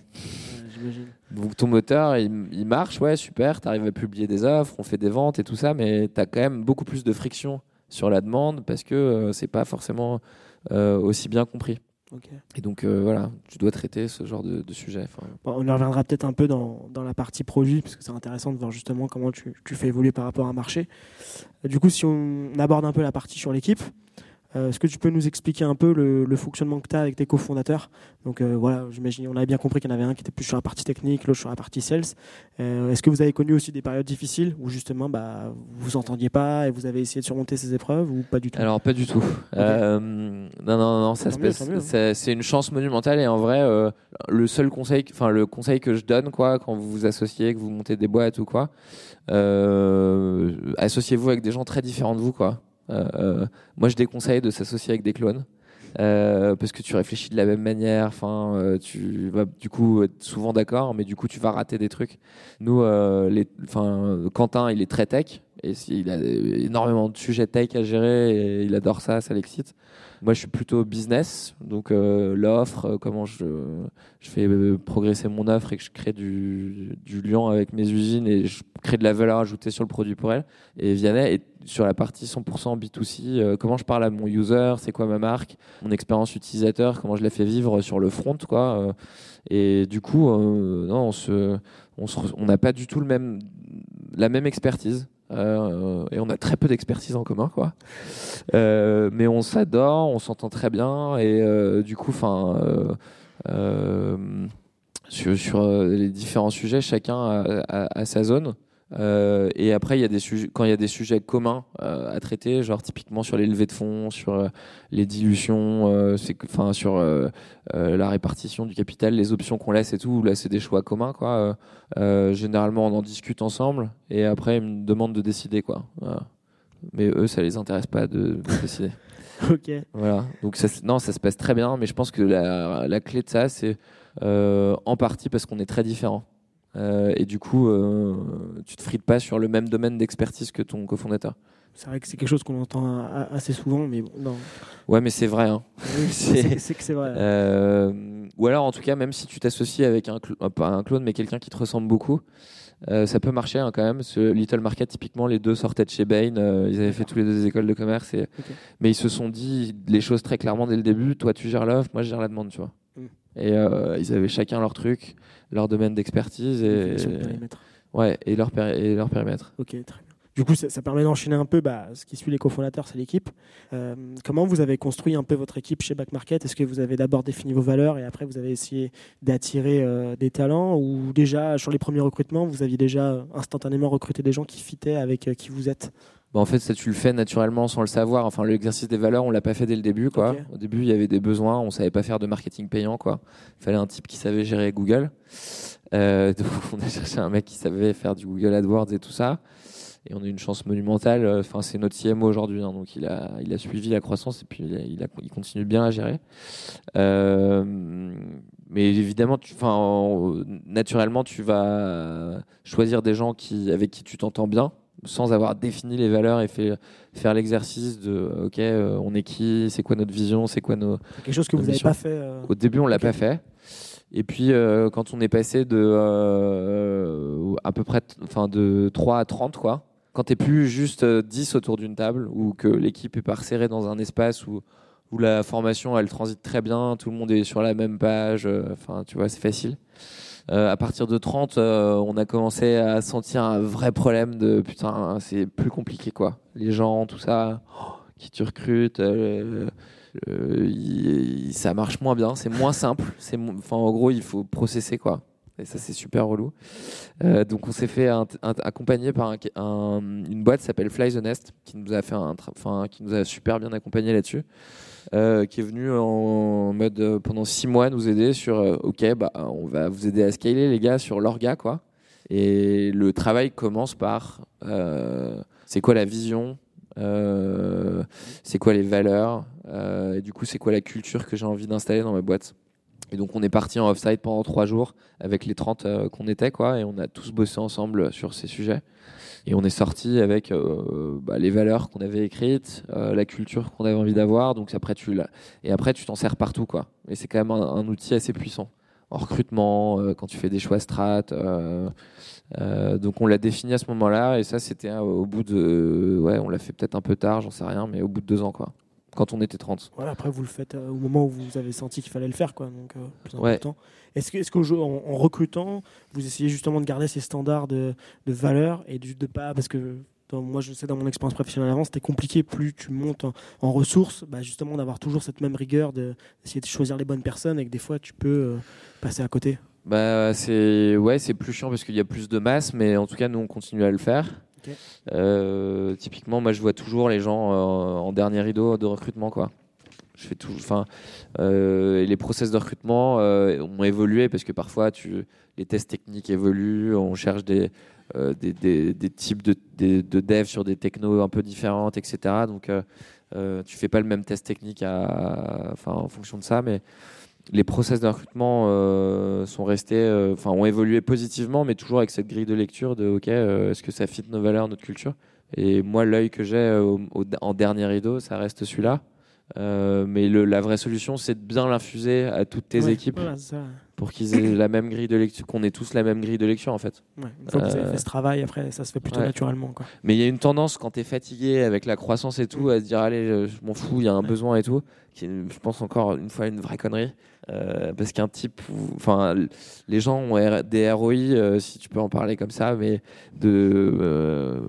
Donc ton moteur, il, il marche, ouais, super, tu arrives à publier des offres, on fait des ventes et tout ça, mais tu as quand même beaucoup plus de friction sur la demande parce que euh, c'est pas forcément euh, aussi bien compris. Et donc euh, voilà, tu dois traiter ce genre de, de sujet. Enfin, Bon, on y reviendra peut-être un peu dans, dans la partie produit, parce que c'est intéressant de voir justement comment tu, tu fais évoluer par rapport à un marché. Euh, Du coup, si on aborde un peu la partie sur l'équipe, euh, est-ce que tu peux nous expliquer un peu le, le fonctionnement que tu as avec tes cofondateurs? Donc euh, voilà, j'imagine, on avait bien compris qu'il y en avait un qui était plus sur la partie technique, l'autre sur la partie sales. Euh, est-ce que vous avez connu aussi des périodes difficiles où justement bah, vous vous entendiez pas et vous avez essayé de surmonter ces épreuves ou pas du tout? Alors pas du tout. Euh, non non non, ça se c'est une chance monumentale et en vrai le seul conseil, enfin le conseil que je donne quoi quand vous vous associez, que vous montez des boîtes ou quoi, associez-vous avec des gens très différents de vous quoi. Euh, euh, moi je déconseille de s'associer avec des clones. euh, parce que tu réfléchis de la même manière, enfin, tu vas du coup être souvent d'accord, mais du coup tu vas rater des trucs. Nous, Quentin, il est très tech, et il a énormément de sujets tech à gérer, et il adore ça, ça l'excite. Moi, je suis plutôt business, donc euh, l'offre, euh, comment je, fais euh, progresser mon offre et que je crée du, du lien avec mes usines et je crée de la valeur ajoutée sur le produit pour elle. Et Vianney est sur la partie 100% B2C, euh, comment je parle à mon user, c'est quoi ma marque, mon expérience utilisateur, comment je la fais vivre sur le front, quoi. et du coup, non, on se, on n'a pas du tout le même, la même expertise. Euh, et on a très peu d'expertise en commun, quoi. Euh, mais on s'adore, on s'entend très bien, et euh, du coup, enfin, sur, les différents sujets, chacun a sa zone. Euh, et après, il y a des sujets, quand il y a des sujets communs euh, à traiter, genre typiquement sur les levées de fonds, sur euh, les dilutions, enfin sur la répartition du capital, les options qu'on laisse et tout. Là, c'est des choix communs, quoi. Généralement, on en discute ensemble, et après, ils me demandent de décider, quoi. Voilà. Mais eux, ça les intéresse pas de, de décider. Ok. Voilà. Donc ça, non, ça se passe très bien, mais je pense que la, la clé de ça, c'est en partie parce qu'on est très différents. Euh, et du coup, euh, tu te frites pas sur le même domaine d'expertise que ton cofondateur. C'est vrai que c'est quelque chose qu'on entend assez souvent, mais bon, non. Ouais, mais c'est vrai. Hein. Oui, C'est- que c'est vrai. Euh, ou alors, en tout cas, même si tu t'associes avec un, cl- pas un clone, mais quelqu'un qui te ressemble beaucoup, euh, ça peut marcher hein, quand même. Ce Little Market, typiquement, les deux sortaient de chez Bain. ils avaient fait tous les deux des écoles de commerce. Et... Mais ils se sont dit les choses très clairement dès le début. Toi, tu gères l'offre, moi, je gère la demande, tu vois. Et euh, ils avaient chacun leur truc, leur domaine d'expertise et, ouais, et, leur, et leur périmètre. Ok, très bien. Du coup, ça, ça permet d'enchaîner un peu bah, ce qui suit les cofondateurs, c'est l'équipe. Euh, comment vous avez construit un peu votre équipe chez Back Market Est-ce que vous avez d'abord défini vos valeurs et après vous avez essayé d'attirer euh, des talents? Ou déjà sur les premiers recrutements, vous aviez déjà instantanément recruté des gens qui fitaient avec euh, qui vous êtes? Bah, en fait, ça, tu le fais naturellement sans le savoir. Enfin, l'exercice des valeurs, on l'a pas fait dès le début, quoi. Au début, il y avait des besoins, on savait pas faire de marketing payant, quoi. Il fallait un type qui savait gérer Google. Euh, donc, on a cherché un mec qui savait faire du Google AdWords et tout ça. Et on a eu une chance monumentale. Enfin, c'est notre CMO aujourd'hui, hein, donc il a, il a suivi la croissance et puis il, a- il, a- il continue bien à gérer. Euh, mais évidemment, tu, naturellement, tu vas choisir des gens qui, avec qui tu t'entends bien, sans avoir défini les valeurs et fait, faire l'exercice de, ok, euh, on est qui, c'est quoi notre vision, c'est quoi nos, quelque chose que vous n'avez pas fait euh, au début, on l'a pas fait. Et puis, euh, quand on est passé de euh, à peu près, enfin, de 3 à 30, quoi, quand tu plus juste 10 autour d'une table ou que l'équipe est pas resserrée dans un espace où, où la formation elle transite très bien, tout le monde est sur la même page, enfin tu vois, c'est facile. À partir de 30, on a commencé à sentir un vrai problème de putain, c'est plus compliqué quoi. Les gens, tout ça, oh, qui tu recrutes, ça marche moins bien, c'est moins simple. C'est, enfin, en gros, il faut processer quoi. Et ça, c'est super relou. Euh, donc, on s'est fait accompagner par une boîte qui s'appelle Fly the Nest, qui nous a fait un, qui nous a super bien accompagné là-dessus, euh, qui est venu en mode euh, pendant six mois nous aider sur, ok, bah, on va vous aider à scaler les gars sur l'orga, quoi. Et le travail commence par, c'est quoi la vision, c'est quoi les valeurs, et du coup, c'est quoi la culture que j'ai envie d'installer dans ma boîte. Et donc on est parti en off-site pendant trois jours avec les 30 euh, qu'on était, quoi, et on a tous bossé ensemble sur ces sujets. Et on est sorti avec euh, bah, les valeurs qu'on avait écrites, euh, la culture qu'on avait envie d'avoir. Donc après tu et après tu t'en sers partout, quoi. Et c'est quand même un, outil assez puissant en recrutement, quand tu fais des choix strat. donc on l'a défini à ce moment-là, et ça c'était au bout de, ouais, on l'a fait peut-être un peu tard, j'en sais rien, mais au bout de deux ans, quoi quand on était 30. Voilà, après, vous le faites euh, au moment où vous avez senti qu'il fallait le faire. Quoi, donc, euh, plus important. Est-ce que, est-ce qu'en en recrutant, vous essayez justement de garder ces standards de, de valeur et de, de pas. Parce que moi, je sais dans mon expérience professionnelle avant, c'était compliqué. Plus tu montes en, ressources, bah, justement, d'avoir toujours cette même rigueur, d'essayer de, choisir les bonnes personnes et que des fois, tu peux euh, passer à côté. Bah, c'est ouais, c'est plus chiant parce qu'il y a plus de masse, mais en tout cas, nous, on continue à le faire. Euh, typiquement, moi, je vois toujours les gens euh, en dernier rideau de recrutement, quoi. Je fais tout. Enfin, euh, les process de recrutement ont évolué parce que parfois, tu, les tests techniques évoluent. On cherche des des, des, types de, de dev sur des technos un peu différentes, etc. Donc, tu fais pas le même test technique enfin, en fonction de ça, mais les process de recrutement euh, sont restés, euh, enfin ont évolué positivement, mais toujours avec cette grille de lecture de OK, euh, est-ce que ça fit nos valeurs, notre culture? Et moi, l'œil que j'ai en dernier rideau, ça reste celui-là. mais la vraie solution, c'est de bien l'infuser à toutes tes équipes pour qu'ils aient la même grille de lecture, qu'on ait tous la même grille de lecture en fait. Ouais, une fois que vous avez fait ce travail, après, ça se fait plutôt naturellement. Quoi. Mais il y a une tendance quand tu es fatigué avec la croissance et tout, à se dire allez, je m'en fous, il y a un besoin et tout, qui est, je pense encore une fois une vraie connerie. Euh, parce qu'un type, enfin, les gens ont des ROI, euh, si tu peux en parler comme ça, mais de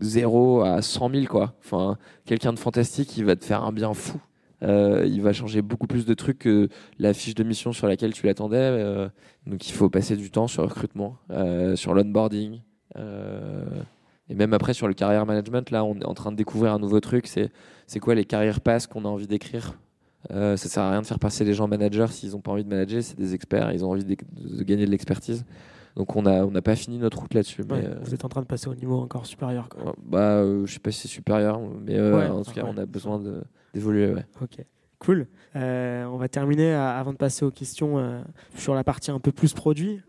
0 euh, à 100 000, quoi. Enfin, quelqu'un de fantastique, il va te faire un bien fou. Il va changer beaucoup plus de trucs que la fiche de mission sur laquelle tu l'attendais. donc il faut passer du temps sur le recrutement, sur l'onboarding. et même après sur le carrière management, là on est en train de découvrir un nouveau truc, c'est quoi les carrières passes qu'on a envie d'écrire? Euh, ça sert à rien de faire passer les gens managers s'ils n'ont pas envie de manager. C'est des experts, ils ont envie de, gagner de l'expertise. Donc on n'a on pas fini notre route là-dessus. Euh, vous êtes en train de passer au niveau encore supérieur. Bah, euh, je sais pas si c'est supérieur, mais en tout cas, on a besoin d'évoluer. Ok. Cool. on va terminer avant de passer aux questions sur la partie un peu plus produit.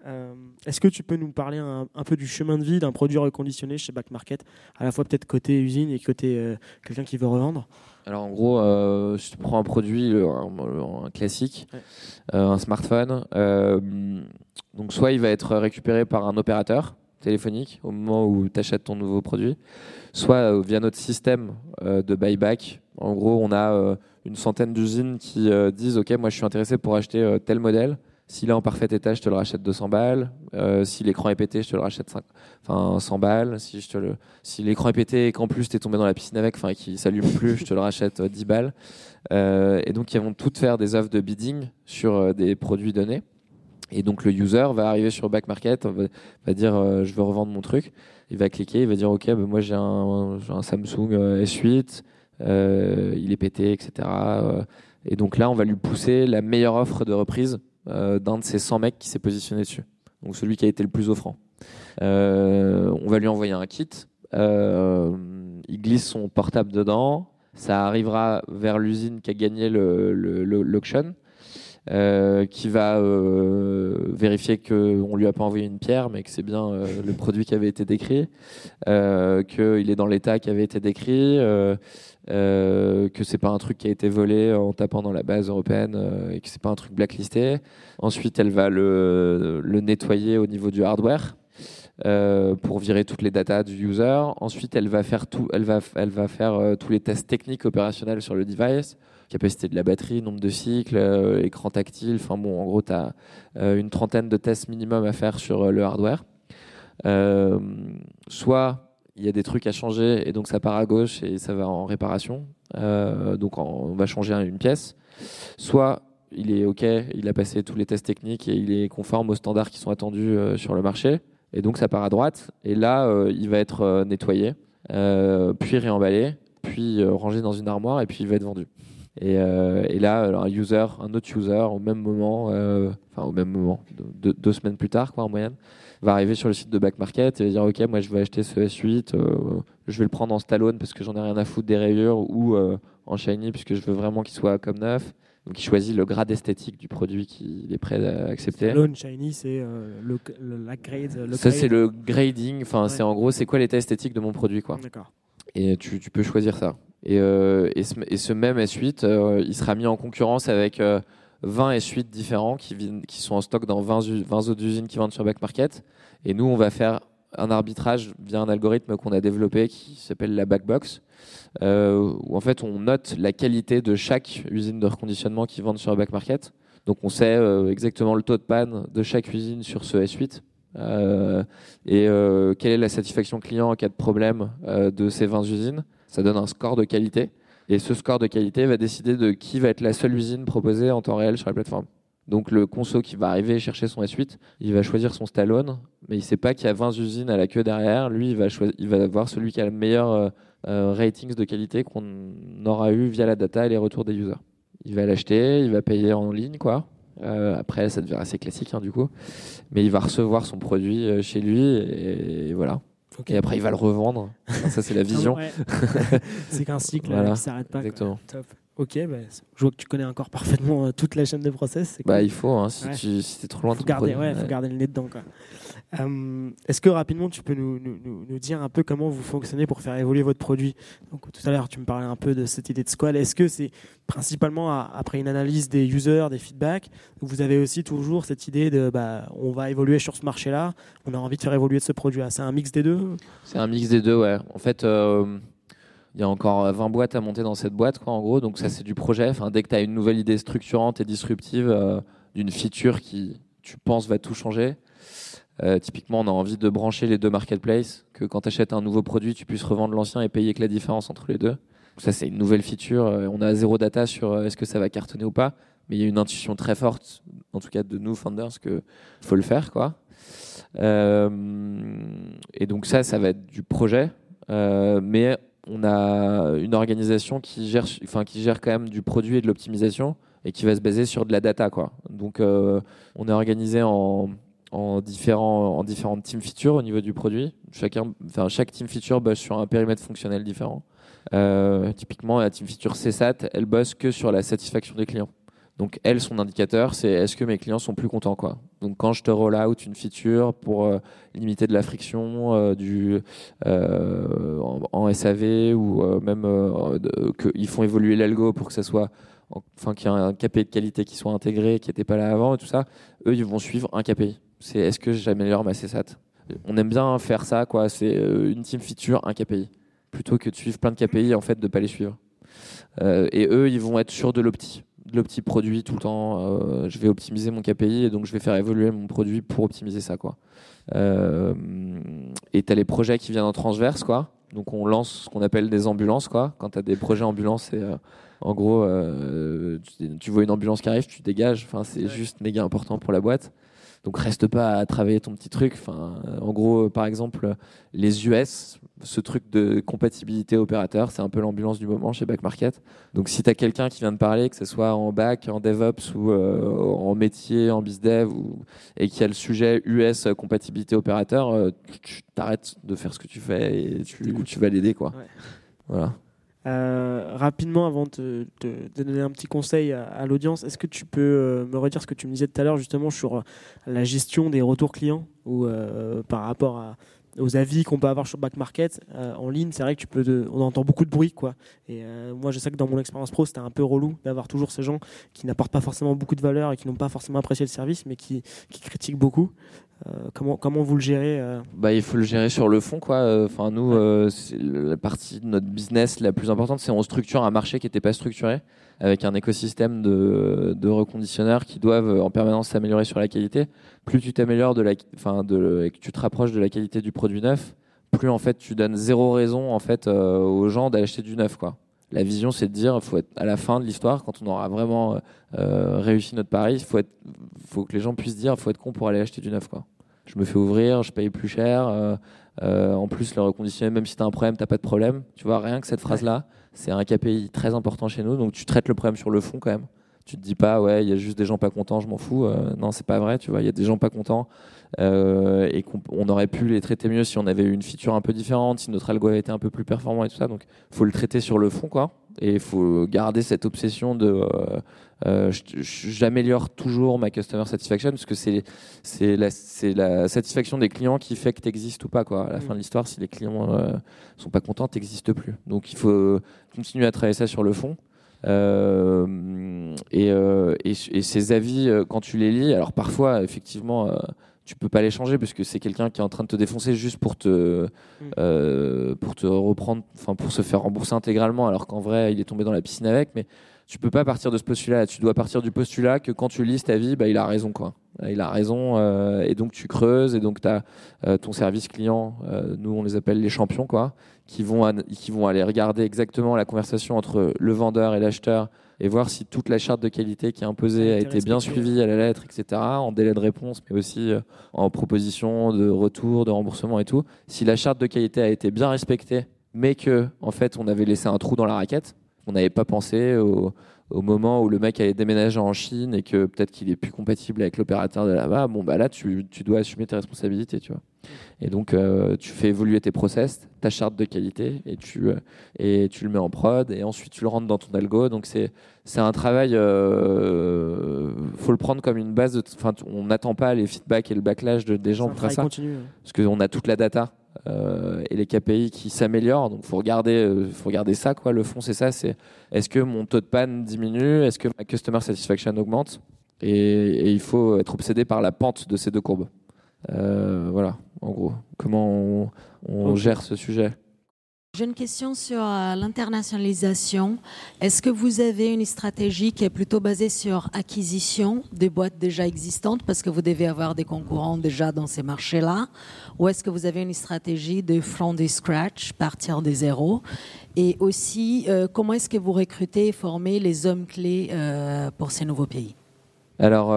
Est-ce que tu peux nous parler un, peu du chemin de vie d'un produit reconditionné chez Back Market, à la fois peut-être côté usine et côté quelqu'un qui veut revendre? Alors en gros, euh, je prends un produit, un, classique, euh, un smartphone. Euh, donc soit il va être récupéré par un opérateur téléphonique au moment où tu achètes ton nouveau produit, soit via notre système de buyback. En gros, on a une centaine d'usines qui disent OK, moi je suis intéressé pour acheter tel modèle. S'il est en parfait état, je te le rachète 200 balles. Euh, si l'écran est pété, je te le rachète 5, enfin, 100 balles. Si, l'écran est pété et qu'en plus tu es tombé dans la piscine avec, enfin, qui s'allume plus, je te le rachète 10 euh, balles. Euh, et donc, ils vont toutes faire des offres de bidding sur des produits donnés. Et donc, le user va arriver sur Back Market, va, dire Je veux revendre mon truc. Il va cliquer, il va dire Ok, ben moi j'ai un, un, Samsung S8, il est pété, etc. et donc là, on va lui pousser la meilleure offre de reprise euh, d'un de ces 100 mecs qui s'est positionné dessus. Donc celui qui a été le plus offrant. Euh, on va lui envoyer un kit. Euh, il glisse son portable dedans. Ça arrivera vers l'usine qui a gagné l'auction. Qui va vérifier qu'on ne lui a pas envoyé une pierre, mais que c'est bien le produit qui avait été décrit, qu'il est dans l'état qui avait été décrit, euh, que c'est pas un truc qui a été volé en tapant dans la base européenne euh, et que c'est pas un truc blacklisté. Ensuite, elle va le, nettoyer au niveau du hardware. Pour virer toutes les datas du user. Ensuite, elle va faire, tout, elle va, elle va faire tous les tests techniques opérationnels sur le device capacité de la batterie, nombre de cycles, écran tactile. Enfin bon, en gros, tu as une trentaine de tests minimum à faire sur le hardware. soit il y a des trucs à changer et donc ça part à gauche et ça va en réparation. Euh, donc on va changer une pièce. Soit il est OK, il a passé tous les tests techniques et il est conforme aux standards qui sont attendus euh, sur le marché. Et donc ça part à droite. Et là, euh, il va être nettoyé, puis réemballé, puis rangé dans une armoire et puis il va être vendu. Et, là, un user, un autre user, au même moment, enfin au même moment, deux, semaines plus tard, quoi, en moyenne, va arriver sur le site de Back Market et dire ok moi je vais acheter ce S8 euh, je vais le prendre en Stallone parce que j'en ai rien à foutre des rayures ou euh, en shiny puisque je veux vraiment qu'il soit comme neuf donc il choisit le grade esthétique du produit qu'il est prêt à accepter. Stallone shiny c'est euh, le, la grade. Ça c'est le grading. Enfin c'est en gros c'est quoi l'état esthétique de mon produit quoi. D'accord. Et tu, tu, peux choisir ça. Et, et, ce, et, ce, même S8 il sera mis en concurrence avec 20 et suites différents qui, qui sont en stock dans 20, 20 autres usines qui vendent sur Back Market. Et nous, on va faire un arbitrage via un algorithme qu'on a développé qui s'appelle la Backbox, euh, où en fait on note la qualité de chaque usine de reconditionnement qui vendent sur Back Market. Donc on sait euh, exactement le taux de panne de chaque usine sur ce S8. Euh, et euh, quelle est la satisfaction client en cas de problème de ces 20 usines. Ça donne un score de qualité. Et ce score de qualité va décider de qui va être la seule usine proposée en temps réel sur la plateforme. Donc le conso qui va arriver chercher son S8, il va choisir son Stallone, mais il ne sait pas qu'il y a 20 usines à la queue derrière. Lui, il va, il va voir celui qui a le meilleur euh, euh, ratings de qualité qu'on aura eu via la data et les retours des users. Il va l'acheter, il va payer en ligne, quoi. Euh, après, ça devient assez classique, hein, du coup. Mais il va recevoir son produit chez lui et voilà. Et après, il va le revendre. ça, c'est la vision. c'est qu'un cycle qui ne s'arrête pas. Exactement. Top. Ok, bah, je vois que tu connais encore parfaitement euh, toute la chaîne de process. Bah, il faut, hein, si tu es trop loin. Faut, garder, ouais, faut garder le nez dedans. Euh, est-ce que rapidement, tu peux nous, nous, nous, dire un peu comment vous fonctionnez pour faire évoluer votre produit? Donc, Tout à l'heure, tu me parlais un peu de cette idée de squad. Est-ce que c'est principalement après une analyse des users, des feedbacks? Vous avez aussi toujours cette idée de bah, on va évoluer sur ce marché-là, on a envie de faire évoluer ce produit-là. C'est un mix des deux? C'est un mix des deux, ouais. En fait. Euh, il y a encore 20 boîtes à monter dans cette boîte, quoi, en gros. Donc ça, c'est du projet. Enfin, dès que tu as une nouvelle idée structurante et disruptive euh, d'une feature qui, tu penses, va tout changer. Euh, typiquement, on a envie de brancher les deux marketplaces, que quand tu achètes un nouveau produit, tu puisses revendre l'ancien et payer que la différence entre les deux. ça, c'est une nouvelle feature. Euh, on a zéro data sur est-ce que ça va cartonner ou pas, mais il y a une intuition très forte, en tout cas de nous, founders, qu'il faut le faire. Quoi. et donc ça, ça va être du projet. mais on a une organisation qui gère, enfin, quand même du produit et de l'optimisation et qui va se baser sur de la data. Quoi. Donc, euh, on est organisé en, différentes team features au niveau du produit. Chaque team feature bosse sur un périmètre fonctionnel différent. Euh, typiquement, la team feature CSAT, elle bosse que sur la satisfaction des clients. Donc elle, son indicateur, c'est est-ce que mes clients sont plus contents quoi. Donc quand je te roll out une feature pour euh, limiter de la friction euh, du, euh, en, SAV ou même qu'ils font évoluer l'algo pour que ça soit, enfin qu'il y ait un KPI de qualité qui soit intégré, qui n'était pas là avant et tout ça, eux ils vont suivre un KPI. C'est est-ce que j'améliore ma CSAT On aime bien faire ça quoi. C'est une team feature, un KPI, plutôt que de suivre plein de KPI en fait de pas les suivre. et eux ils vont être sur de l'opti de l'opti produit tout le temps. Euh, je vais optimiser mon KPI et donc je vais faire évoluer mon produit pour optimiser ça. Quoi. Euh, et tu as les projets qui viennent en transverse. Quoi. Donc on lance ce qu'on appelle des ambulances. Quoi. Quand tu as des projets ambulances, c'est euh, en gros, tu, vois une ambulance qui arrive, tu dégages. Enfin, c'est juste méga important pour la boîte. Donc reste pas à travailler ton petit truc. Enfin, en gros, par exemple, les US, ce truc de compatibilité opérateur, c'est un peu l'ambulance du moment chez Back Market. Donc si tu as quelqu'un qui vient de parler, que ce soit en back, en DevOps ou euh, en métier, en bizdev, ou, et qui a le sujet US compatibilité opérateur, euh, tu t'arrêtes de faire ce que tu fais et tu, tu vas l'aider. quoi. Voilà. Euh, rapidement, avant de donner un petit conseil à, l'audience, est-ce que tu peux euh, me redire ce que tu me disais tout à l'heure justement sur euh, la gestion des retours clients ou par rapport aux avis qu'on peut avoir sur Back Market en ligne, c'est vrai que tu peux, on entend beaucoup de bruit quoi. Et moi, je sais que dans mon expérience pro, c'était un peu relou d'avoir toujours ces gens qui n'apportent pas forcément beaucoup de valeur et qui n'ont pas forcément apprécié le service, mais qui, qui critiquent beaucoup. Comment, comment vous le gérez bah, Il faut le gérer sur le fond. Quoi. Enfin, nous, la partie de notre business la plus importante, c'est on structure un marché qui n'était pas structuré, avec un écosystème de, de, reconditionneurs qui doivent en permanence s'améliorer sur la qualité. Plus tu t'améliores de la, enfin, de, et que tu te rapproches de la qualité du produit neuf, plus en fait tu donnes zéro raison en fait aux gens d'acheter du neuf. Quoi. La vision, c'est de dire, faut être à la fin de l'histoire, quand on aura vraiment euh, réussi notre pari, il faut, faut que les gens puissent dire, faut être con pour aller acheter du neuf. Quoi. Je me fais ouvrir, je paye plus cher. Euh, euh, en plus, le reconditionné, même si tu as un problème, tu pas de problème. Tu vois, rien que cette phrase-là, c'est un KPI très important chez nous. Donc, tu traites le problème sur le fond quand même. Tu te dis pas, ouais, il y a juste des gens pas contents, je m'en fous. non, c'est pas vrai, tu vois, il y a des gens pas contents. Et qu'on aurait pu les traiter mieux si on avait eu une feature un peu différente, si notre algo avait été un peu plus performant et tout ça. Donc, faut le traiter sur le fond, quoi. Et il faut garder cette obsession de euh, euh, j'améliore toujours ma customer satisfaction parce que c'est c'est la, la satisfaction des clients qui fait que tu existes ou pas quoi. À la mm. fin de l'histoire, si les clients euh, sont pas contents, tu n'existes plus. Donc il faut continuer à travailler ça sur le fond. et, et, et, ces avis, quand tu les lis, alors parfois, effectivement, tu peux pas les changer parce que c'est quelqu'un qui est en train de te défoncer juste pour te mm. euh, pour te reprendre enfin pour se faire rembourser intégralement alors qu'en vrai il est tombé dans la piscine avec. Mais tu peux pas partir de ce postulat tu dois partir du postulat que quand tu lis ta vie bah, il a raison quoi. Il a raison euh, et donc tu creuses et donc tu as euh, ton service client nous on les appelle les champions quoi qui vont qui vont aller regarder exactement la conversation entre le vendeur et l'acheteur et voir si toute la charte de qualité qui est imposée a été bien suivie à la lettre, etc., en délai de réponse, mais aussi euh, en proposition de retour, de remboursement et tout. Si la charte de qualité a été bien respectée, mais que en fait on avait laissé un trou dans la raquette, on n'avait pas pensé au, au moment où le mec allait déménager en Chine et que peut-être qu'il est plus compatible avec l'opérateur de là-bas, bon bah là tu, tu, dois assumer tes responsabilités, tu vois. Et donc euh, tu fais évoluer tes process, ta charte de qualité et tu euh, et tu le mets en prod et ensuite tu le rentres dans ton algo. Donc c'est c'est un travail, euh, faut le prendre comme une base. Enfin, on n'attend pas les feedbacks et le backlash de, des gens pour faire ça, parce qu'on a toute la data. Euh, et les KPI qui s'améliorent. Donc, faut regarder, euh, faut regarder ça, quoi. Le fond, c'est ça. C'est est-ce que mon taux de panne diminue? Est-ce que ma customer satisfaction augmente? Et, il faut être obsédé par la pente de ces deux courbes. Euh, voilà, en gros, comment on gère ce sujet? J'ai une question sur euh, l'internationalisation. Est-ce que vous avez une stratégie qui est plutôt basée sur acquisition des boîtes déjà existantes parce que vous devez avoir des concurrents déjà dans ces marchés-là? Ou est-ce que vous avez une stratégie de front des scratch, partir des zéros? Et aussi, euh, comment est-ce que vous recrutez et formez les hommes clés euh, pour ces nouveaux pays? Alors,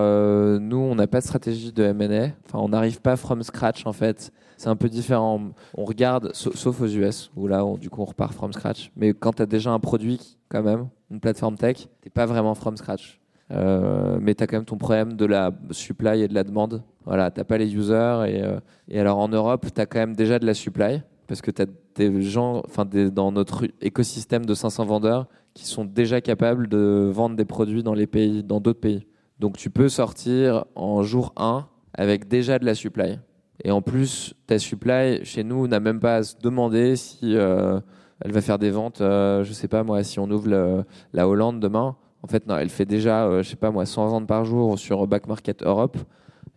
nous, on n'a pas de stratégie de M&A. Enfin, on n'arrive pas from scratch, en fait c'est un peu différent. On regarde, sauf aux US, où là, du coup, on repart from scratch. Mais quand tu as déjà un produit, quand même, une plateforme tech, t'es pas vraiment from scratch. Euh, mais tu as quand même ton problème de la supply et de la demande. Voilà, tu pas les users. Et, euh, et alors en Europe, tu as quand même déjà de la supply, parce que tu as des gens enfin dans notre écosystème de 500 vendeurs qui sont déjà capables de vendre des produits dans les pays, dans d'autres pays. Donc tu peux sortir en jour 1 avec déjà de la supply. Et en plus, ta supply, chez nous, n'a même pas à se demander si euh, elle va faire des ventes, euh, je sais pas moi, si on ouvre la Hollande demain. En fait, non, elle fait déjà, euh, je sais pas moi, 100 ventes par jour sur Back Market Europe.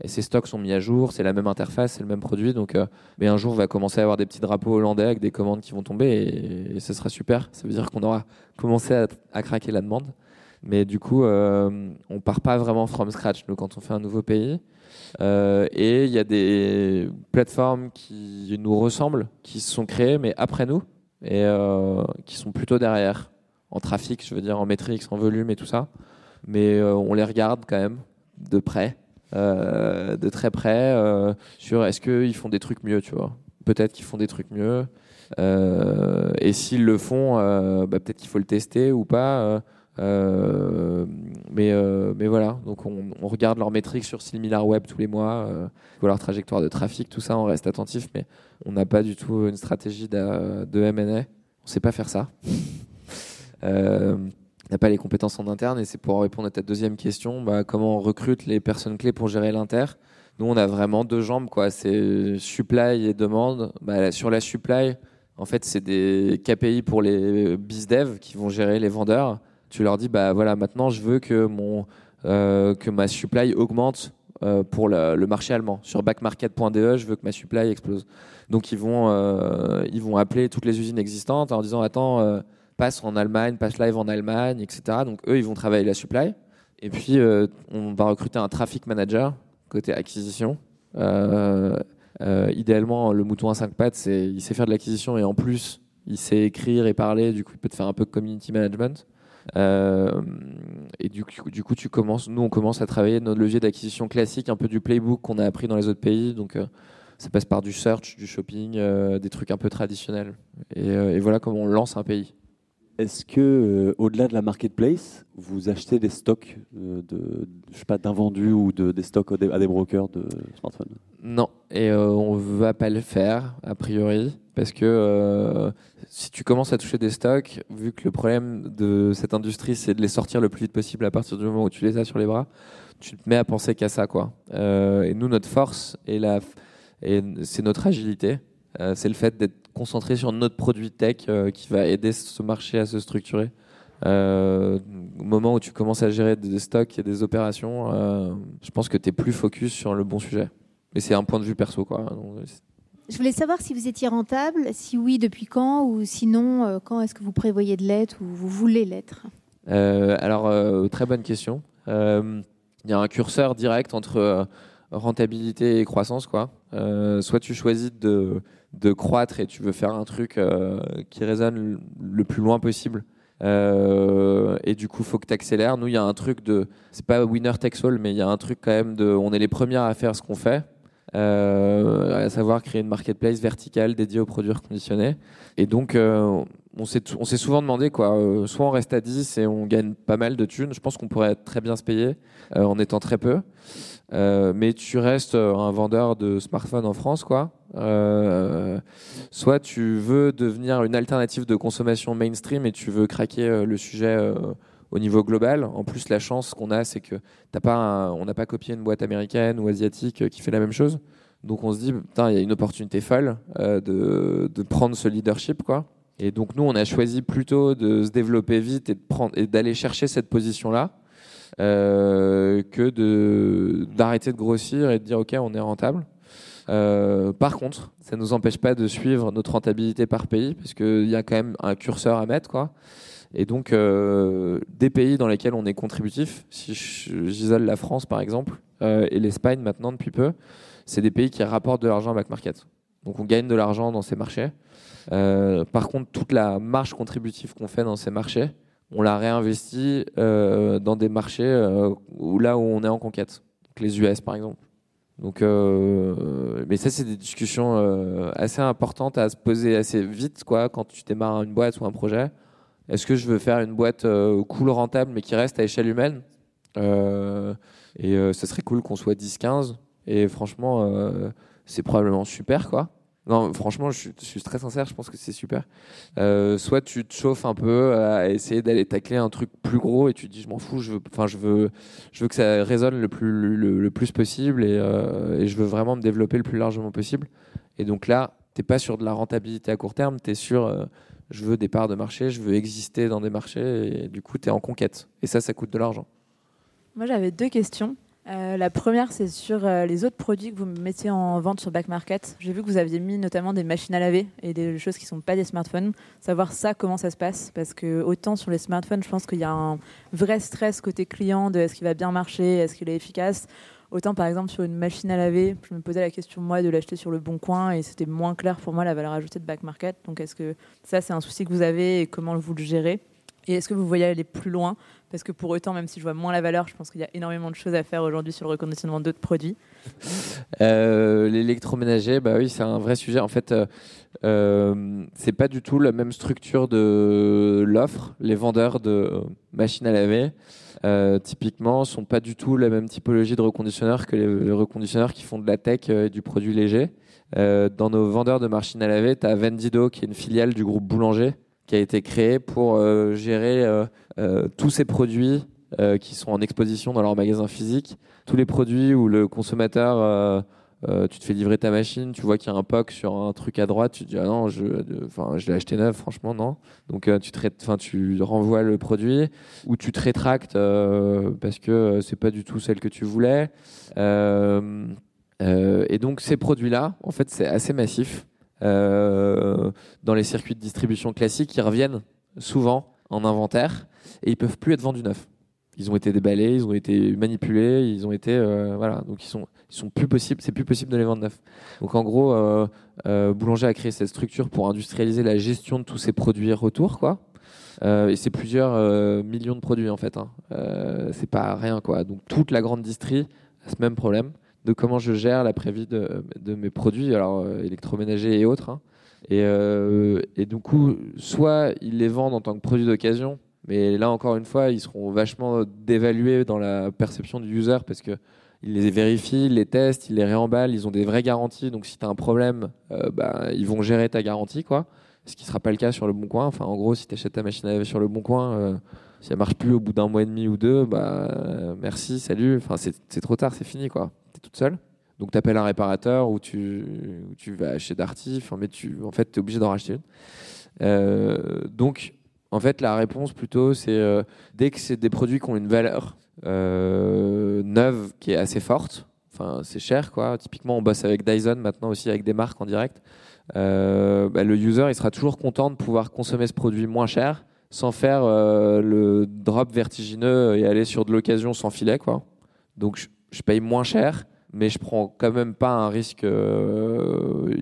Et ses stocks sont mis à jour, c'est la même interface, c'est le même produit. Donc, mais un jour, on va commencer à avoir des petits drapeaux hollandais avec des commandes qui vont tomber et, ce sera super. Ça veut dire qu'on aura commencé à, craquer la demande. Mais du coup, on part pas vraiment from scratch, nous, quand on fait un nouveau pays. Euh, et il y a des plateformes qui nous ressemblent, qui se sont créées, mais après nous, et euh, qui sont plutôt derrière, en trafic, je veux dire, en métriques, en volume et tout ça. Mais euh, on les regarde quand même de près, de très près, sur est-ce qu'ils font des trucs mieux, tu vois. Peut-être qu'ils font des trucs mieux. et s'ils le font, bah, peut-être qu'il faut le tester ou pas. Euh, mais, euh, mais voilà, donc on, regarde leurs métriques sur SimilarWeb tous les mois, euh, leur trajectoire de trafic, tout ça, on reste attentif, mais on n'a pas du tout une stratégie de, de M&A. On sait pas faire ça. on n'a pas les compétences en interne et c'est pour répondre à ta deuxième question, bah, comment on recrute les personnes clés pour gérer l'inter? Nous, on a vraiment deux jambes, quoi. C'est supply et demande. Bah, sur la supply, en fait, c'est des KPI pour les bizdev qui vont gérer les vendeurs tu leur dis bah voilà maintenant je veux que mon euh, que ma supply augmente euh, pour le, marché allemand. Sur backmarket.de, je veux que ma supply explose. Donc ils vont, euh, ils vont appeler toutes les usines existantes en disant attends, passe en Allemagne, passe live en Allemagne, etc. Donc eux, ils vont travailler la supply. Et puis on va recruter un traffic manager côté acquisition. Idéalement, le mouton à 5 pattes, il sait faire de l'acquisition et en plus, il sait écrire et parler. Du coup, il peut te faire un peu community management. Euh, et du coup, tu commences, nous, on commence à travailler notre levier d'acquisition classique, un peu du playbook qu'on a appris dans les autres pays. Donc, euh, ça passe par du search, du shopping, euh, des trucs un peu traditionnels. Et, et voilà comment on lance un pays. Est-ce que, euh, au-delà de la marketplace, vous achetez des stocks euh, de, d'invendus ou de, des stocks à des brokers de smartphones? Non, et euh, on va pas le faire a priori parce que euh, si tu commences à toucher des stocks, vu que le problème de cette industrie c'est de les sortir le plus vite possible à partir du moment où tu les as sur les bras, tu te mets à penser qu'à ça quoi. Et nous notre force et la et c'est notre agilité, c'est le fait d'être concentré sur notre produit tech euh, qui va aider ce marché à se structurer. Euh, au moment où tu commences à gérer des stocks et des opérations, euh, je pense que tu es plus focus sur le bon sujet. Mais c'est un point de vue perso, quoi. Donc, Je voulais savoir si vous étiez rentable, si oui, depuis quand, ou sinon, quand est-ce que vous prévoyez de l'être ou vous voulez l'être? Alors, très bonne question. Il y a un curseur direct entre rentabilité et croissance, quoi. Soit tu choisis de, de croître et tu veux faire un truc euh, qui résonne le- plus loin possible. Euh, et du coup, faut que tu accélères. Nous, il y a un truc de. C'est pas winner takes all, mais il y a un truc quand même de. On est les premiers à faire ce qu'on fait. euh, à savoir créer une marketplace verticale dédiée aux produits reconditionnés. Et donc, on s'est souvent demandé quoi. soit on reste à 10 et on gagne pas mal de thunes. Je pense qu'on pourrait très bien se payer en étant très peu. Mais tu restes un vendeur de smartphones en France, quoi. Euh, soit tu veux devenir une alternative de consommation mainstream et tu veux craquer euh, le sujet euh, au niveau global. En plus, la chance qu'on a, c'est que t'as pas, on n'a pas copié une boîte américaine ou asiatique qui fait la même chose. Donc on se dit, putain, il y a une opportunité folle de, prendre ce leadership, quoi. Et donc nous, on a choisi plutôt de se développer vite et de prendre et d'aller chercher cette position-là que d'arrêter de grossir et de dire ok, on est rentable. Euh, par contre, ça ne nous empêche pas de suivre notre rentabilité par pays, parce qu'il y a quand même un curseur à mettre, quoi. Et donc, euh, des pays dans lesquels on est contributif, si j'isole la France par exemple, euh, et l'Espagne maintenant depuis peu, c'est des pays qui rapportent de l'argent à back market. Donc on gagne de l'argent dans ces marchés. Par contre, toute la marge contributive qu'on fait dans ces marchés, on la réinvestit dans des marchés là où on est en conquête. Les US par exemple. Donc, euh, mais ça, c'est des discussions euh, assez importantes à se poser assez vite, quoi, quand tu démarres une boîte ou un projet. Est-ce que je veux faire une boîte euh, cool, rentable, mais qui reste à échelle humaine? Euh, Et ce serait cool qu'on soit 10-15. Et franchement, c'est probablement super, quoi. Non, franchement, je suis, très sincère, je pense que c'est super. Euh, soit tu te chauffes un peu à essayer d'aller tacler un truc plus gros et tu te dis je m'en fous, je veux, je veux, je veux que ça résonne le plus le, le plus possible et, euh, et je veux vraiment me développer le plus largement possible. Et donc là, t'es pas sur de la rentabilité à court terme, tu es sur euh, je veux des parts de marché, je veux exister dans des marchés et du coup tu es en conquête. Et ça, ça coûte de l'argent. Moi, j'avais deux questions. Euh, la première, c'est sur euh, les autres produits que vous mettez en vente sur Back Market. J'ai vu que vous aviez mis notamment des machines à laver et des choses qui ne sont pas des smartphones. Savoir ça, comment ça se passe? Parce que autant sur les smartphones, je pense qu'il y a un vrai stress côté client de est-ce qu'il va bien marcher, est-ce qu'il est efficace. Autant par exemple sur une machine à laver, je me posais la question moi de l'acheter sur le bon coin et c'était moins clair pour moi la valeur ajoutée de Back Market. Donc est-ce que ça c'est un souci que vous avez et comment vous le gérez? Et est-ce que vous voyez aller plus loin? Parce que pour autant, même si je vois moins la valeur, je pense qu'il y a énormément de choses à faire aujourd'hui sur le reconditionnement d'autres produits. Euh, L'électroménager, bah oui, c'est un vrai sujet. En fait, euh, euh, c'est pas du tout la même structure de l'offre. Les vendeurs de machines à laver, euh, typiquement, sont pas du tout la même typologie de reconditionneurs que les, les reconditionneurs qui font de la tech euh, et du produit léger. Euh, dans nos vendeurs de machines à laver, tu as Vendido, qui est une filiale du groupe Boulanger, qui a été créée pour euh, gérer euh, euh, tous ces produits qui sont en exposition dans leur magasin physique tous les produits où le consommateur tu te fais livrer ta machine, tu vois qu'il y a un POC sur un truc à droite, tu te dis ah non, je, je l'ai acheté neuf, franchement non. Donc tu, te, tu renvoies le produit ou tu te rétractes parce que c'est pas du tout celle que tu voulais. Et donc ces produits-là, en fait, c'est assez massif. Euh, dans les circuits de distribution classiques, ils reviennent souvent en inventaire et ils peuvent plus être vendus neufs. Ils ont été déballés, ils ont été manipulés, ils ont été euh, voilà, donc ils sont ils sont plus possibles, c'est plus possible de les vendre neufs. Donc en gros, euh, Boulanger a créé cette structure pour industrialiser la gestion de tous ces produits retour quoi. Et c'est plusieurs millions de produits en fait. Hein. C'est pas rien quoi. Donc toute la grande distrie a ce même problème de comment je gère la prévie de, de mes produits, alors euh, électroménagers et autres. hein. Et, euh, et du coup, soit ils les vendent en tant que produits d'occasion, mais là encore une fois, ils seront vachement dévalués dans la perception du user parce que ils les vérifient, ils les testent, ils les réemballent, ils ont des vraies garanties. Donc si tu as un problème, euh, bah, ils vont gérer ta garantie, quoi. Ce qui ne sera pas le cas sur le Bon Coin. Enfin, en gros, si tu achètes ta machine à laver sur le Bon Coin, si elle marche plus au bout d'un mois et demi ou deux, bah merci, salut. Enfin, c'est trop tard, c'est fini, quoi. Toute seule. Donc tu appelles un réparateur ou tu, tu vas chez Darty, mais tu, en fait, tu es obligé d'en racheter une. Euh, donc, en fait, la réponse plutôt, c'est euh, dès que c'est des produits qui ont une valeur euh, neuve qui est assez forte, enfin, c'est cher, quoi. Typiquement, on bosse avec Dyson maintenant aussi, avec des marques en direct. Bah, le user, il sera toujours content de pouvoir consommer ce produit moins cher sans faire le drop vertigineux et aller sur de l'occasion sans filet, quoi. Donc, je, paye moins cher, mais je prends quand même pas un risque euh,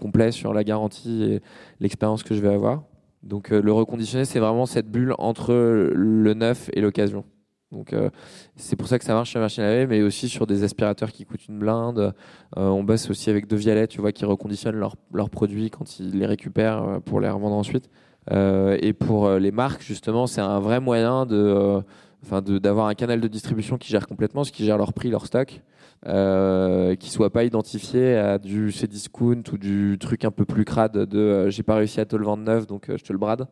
complet sur la garantie et l'expérience que je vais avoir. Donc euh, le reconditionné, c'est vraiment cette bulle entre le neuf et l'occasion. Donc euh, c'est pour ça que ça marche sur la machine à laver, mais aussi sur des aspirateurs qui coûtent une blinde. On bosse aussi avec De Vialet, tu vois, qui reconditionnent leurs produits quand ils les récupèrent pour les revendre ensuite. Et pour les marques, justement, c'est un vrai moyen de, enfin, d'avoir un canal de distribution qui gère complètement, ce qui gère leur prix, leur stock, euh, qui soit pas identifié à du Cdiscount ou du truc un peu plus crade de euh, j'ai pas réussi à te le vendre neuf, donc euh, je te le brade.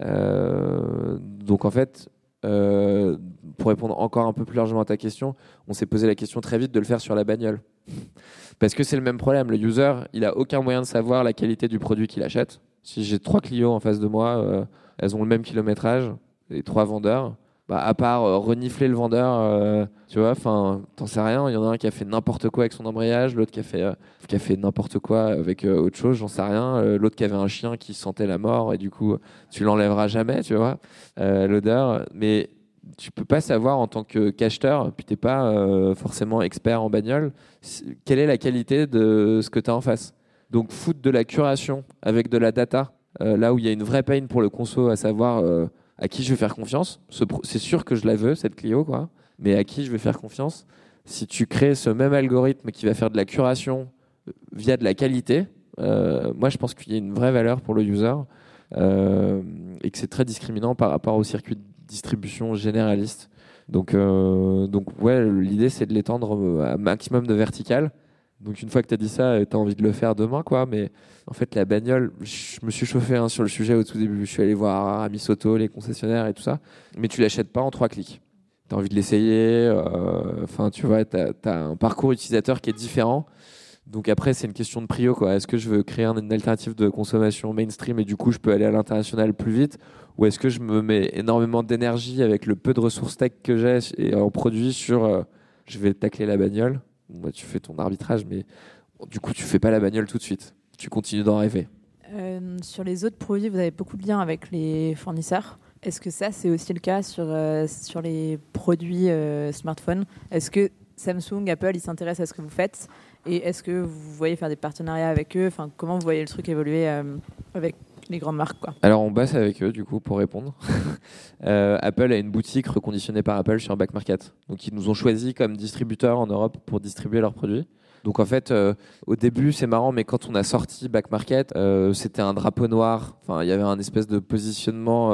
Euh, donc en fait, euh, pour répondre encore un peu plus largement à ta question, on s'est posé la question très vite de le faire sur la bagnole. Parce que c'est le même problème. Le user, il a aucun moyen de savoir la qualité du produit qu'il achète. Si j'ai trois Clio en face de moi, elles ont le même kilométrage, les trois vendeurs. Bah, à part euh, renifler le vendeur, euh, tu vois, enfin, t'en sais rien. Il y en a un qui a fait n'importe quoi avec son embrayage, l'autre qui a fait, euh, fait n'importe quoi avec autre chose, j'en sais rien. L'autre qui avait un chien qui sentait la mort et du coup, tu l'enlèveras jamais, tu vois, l'odeur. Mais tu peux pas savoir en tant que qu'acheteur, puis t'es pas forcément expert en bagnole, quelle est la qualité de ce que tu as en face. Donc foutre de la curation avec de la data, là où il y a une vraie peine pour le conso, à savoir à qui je vais faire confiance. C'est sûr que je la veux, cette Clio, quoi, mais à qui je vais faire confiance. Si tu crées ce même algorithme qui va faire de la curation euh, via de la qualité, euh, moi je pense qu'il y a une vraie valeur pour le user euh, et que c'est très discriminant par rapport au circuit de distribution généraliste. Donc, euh, donc ouais, l'idée c'est de l'étendre à un maximum de vertical. Donc une fois que tu as dit ça, tu as envie de le faire demain, quoi. Mais en fait, la bagnole, je me suis chauffé hein, sur le sujet au tout début. Je suis allé voir Aramis Auto, les concessionnaires et tout ça. Mais tu l'achètes pas en trois clics. Tu as envie de l'essayer. euh, Enfin, tu vois, tu as, un parcours utilisateur qui est différent. Donc après, c'est une question de prio. quoi. Est-ce que je veux créer un- une alternative de consommation mainstream et du coup, je peux aller à l'international plus vite? Ou est-ce que je me mets énormément d'énergie avec le peu de ressources tech que j'ai et en produit sur euh, je vais tacler la bagnole? Bah, Tu fais ton arbitrage, mais du coup, tu fais pas la bagnole tout de suite. Tu continues d'en rêver. Euh, sur les autres produits, vous avez beaucoup de liens avec les fournisseurs. Est-ce que ça, c'est aussi le cas sur, euh, sur les produits euh, smartphones? Est-ce que Samsung, Apple, ils s'intéressent à ce que vous faites? Et est-ce que vous voyez faire des partenariats avec eux? Enfin, Comment vous voyez le truc évoluer euh, avec les grandes marques quoi Alors, on bosse avec eux, du coup, pour répondre. Euh, Apple a une boutique reconditionnée par Apple sur Back Market. Donc, ils nous ont choisi comme distributeur en Europe pour distribuer leurs produits. Donc, en fait, euh, au début, c'est marrant, mais quand on a sorti Back Market, euh, c'était un drapeau noir. Enfin, il y avait un espèce de positionnement.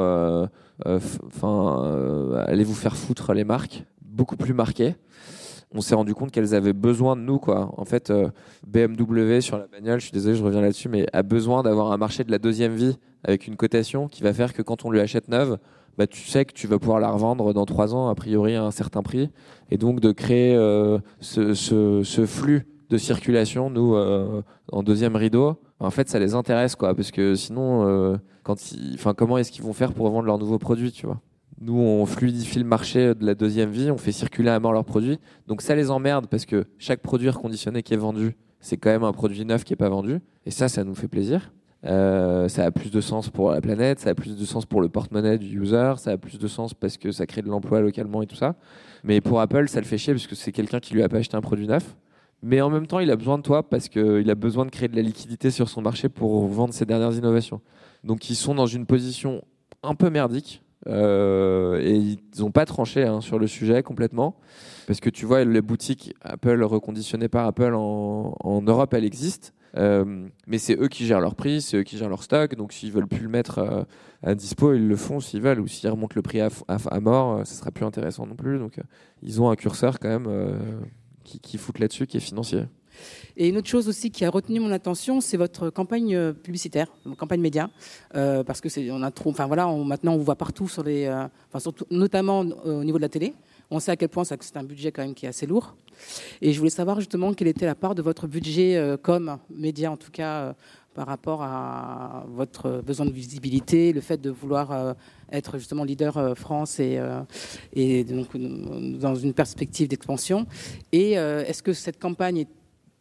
Enfin, allez vous faire foutre les marques, beaucoup plus marqué. On s'est rendu compte qu'elles avaient besoin de nous, quoi. En fait, euh, BMW sur la bagnole, je suis désolé, je reviens là-dessus, mais a besoin d'avoir un marché de la deuxième vie avec une cotation qui va faire que quand on lui achète neuve, bah, tu sais que tu vas pouvoir la revendre dans trois ans, a priori, à un certain prix. Et donc de créer euh, ce, flux de circulation, nous, euh, en deuxième rideau, en fait, ça les intéresse, quoi, parce que sinon, quand comment est-ce qu'ils vont faire pour vendre leurs nouveaux produits, tu vois? Nous, on fluidifie le marché de la deuxième vie, on fait circuler à mort leurs produits, donc ça les emmerde parce que chaque produit reconditionné qui est vendu, c'est quand même un produit neuf qui est pas vendu, et ça, ça nous fait plaisir. Euh, ça a plus de sens pour la planète, ça a plus de sens pour le porte-monnaie du user, ça a plus de sens parce que ça crée de l'emploi localement et tout ça. Mais pour Apple, ça le fait chier parce que c'est quelqu'un qui lui a pas acheté un produit neuf. Mais en même temps, il a besoin de toi parce qu'il a besoin de créer de la liquidité sur son marché pour vendre ses dernières innovations. Donc ils sont dans une position un peu merdique. Euh, et ils n'ont pas tranché hein, sur le sujet complètement. Parce que tu vois, les boutiques Apple reconditionnées par Apple en, Europe, elles existent. Euh, mais c'est eux qui gèrent leur prix, c'est eux qui gèrent leur stock. Donc s'ils veulent plus le mettre euh, à dispo, ils le font s'ils veulent. Ou s'ils remontent le prix à, mort, ça sera plus intéressant non plus. Donc ils ont un curseur quand même qui, qui fout là-dessus, qui est financier. Et une autre chose aussi qui a retenu mon attention, c'est votre campagne euh, publicitaire, campagne média, euh, parce que c'est, on a trop, enfin voilà, maintenant on vous voit partout sur les, euh, enfin surtout, notamment au niveau de la télé. On sait à quel point c'est un budget quand même qui est assez lourd. Et je voulais savoir justement quelle était la part de votre budget euh, com média en tout cas par rapport à votre besoin de visibilité, le fait de vouloir être justement leader France et, et donc dans une perspective d'expansion. Et est-ce que cette campagne est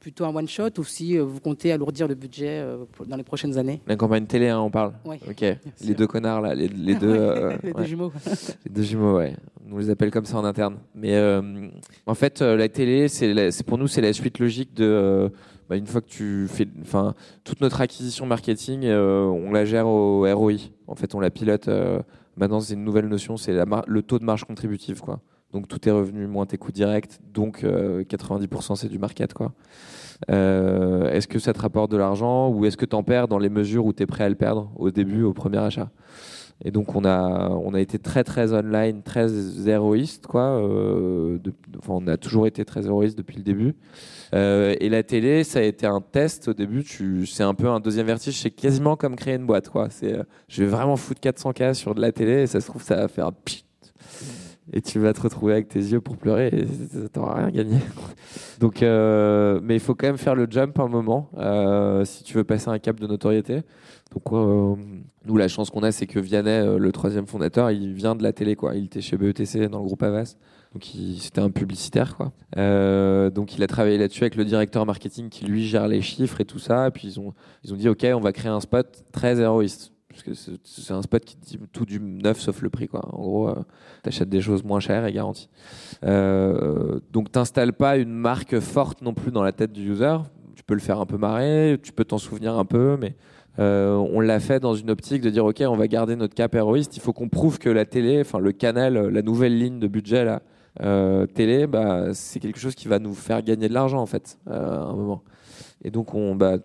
plutôt un one shot ou si euh, vous comptez alourdir le budget euh, dans les prochaines années? La campagne télé, hein, on parle. Ok. Les deux connards là, les, les deux. Euh, les deux ouais. jumeaux. Les deux jumeaux, ouais. On les appelle comme ça en interne. Mais euh, en fait, euh, la télé, c'est pour nous, c'est la suite logique de. euh, bah, une fois que tu fais, enfin, toute notre acquisition marketing, euh, on la gère au ROI. En fait, on la pilote. euh, maintenant, c'est une nouvelle notion, c'est le taux de marge contributive, quoi. Donc tout est revenu moins tes coûts directs, donc euh, 90% c'est du market, quoi. Euh, est-ce que ça te rapporte de l'argent ou est-ce que tu en perds dans les mesures où tu es prêt à le perdre au début, au premier achat? Et donc on a, on a été très très online, très héroïste, quoi. euh, enfin, on a toujours été très héroïste depuis le début. Euh, et la télé, ça a été un test au début. C'est un peu un deuxième vertige. C'est quasiment comme créer une boîte, quoi. Euh, je vais vraiment foutre 400K sur de la télé et ça se trouve, ça va faire. Et tu vas te retrouver avec tes yeux pour pleurer et t'auras rien gagné. Donc, euh, mais il faut quand même faire le jump un moment euh, si tu veux passer un cap de notoriété. Donc, euh, nous, la chance qu'on a, c'est que Vianney, le troisième fondateur, il vient de la télé, quoi. Il était chez BETC dans le groupe Avas. Donc, c'était un publicitaire, quoi. Donc, il a travaillé là-dessus avec le directeur marketing qui, lui, gère les chiffres et tout ça. Puis, ils ont, ils ont dit, OK, on va créer un spot très héroïste. Parce que c'est- un spot qui dit tout du neuf sauf le prix, quoi. En gros, euh, t'achètes des choses moins chères et garanties. Euh, donc, t'installes pas une marque forte non plus dans la tête du user. Tu peux le faire un peu marrer, tu peux t'en souvenir un peu, mais euh, on l'a fait dans une optique de dire ok, on va garder notre cap héroïste. Il faut qu'on prouve que la télé, enfin le canal, la nouvelle ligne de budget là, euh, télé, bah, c'est quelque chose qui va nous faire gagner de l'argent en fait, à un moment. Et donc on, bah,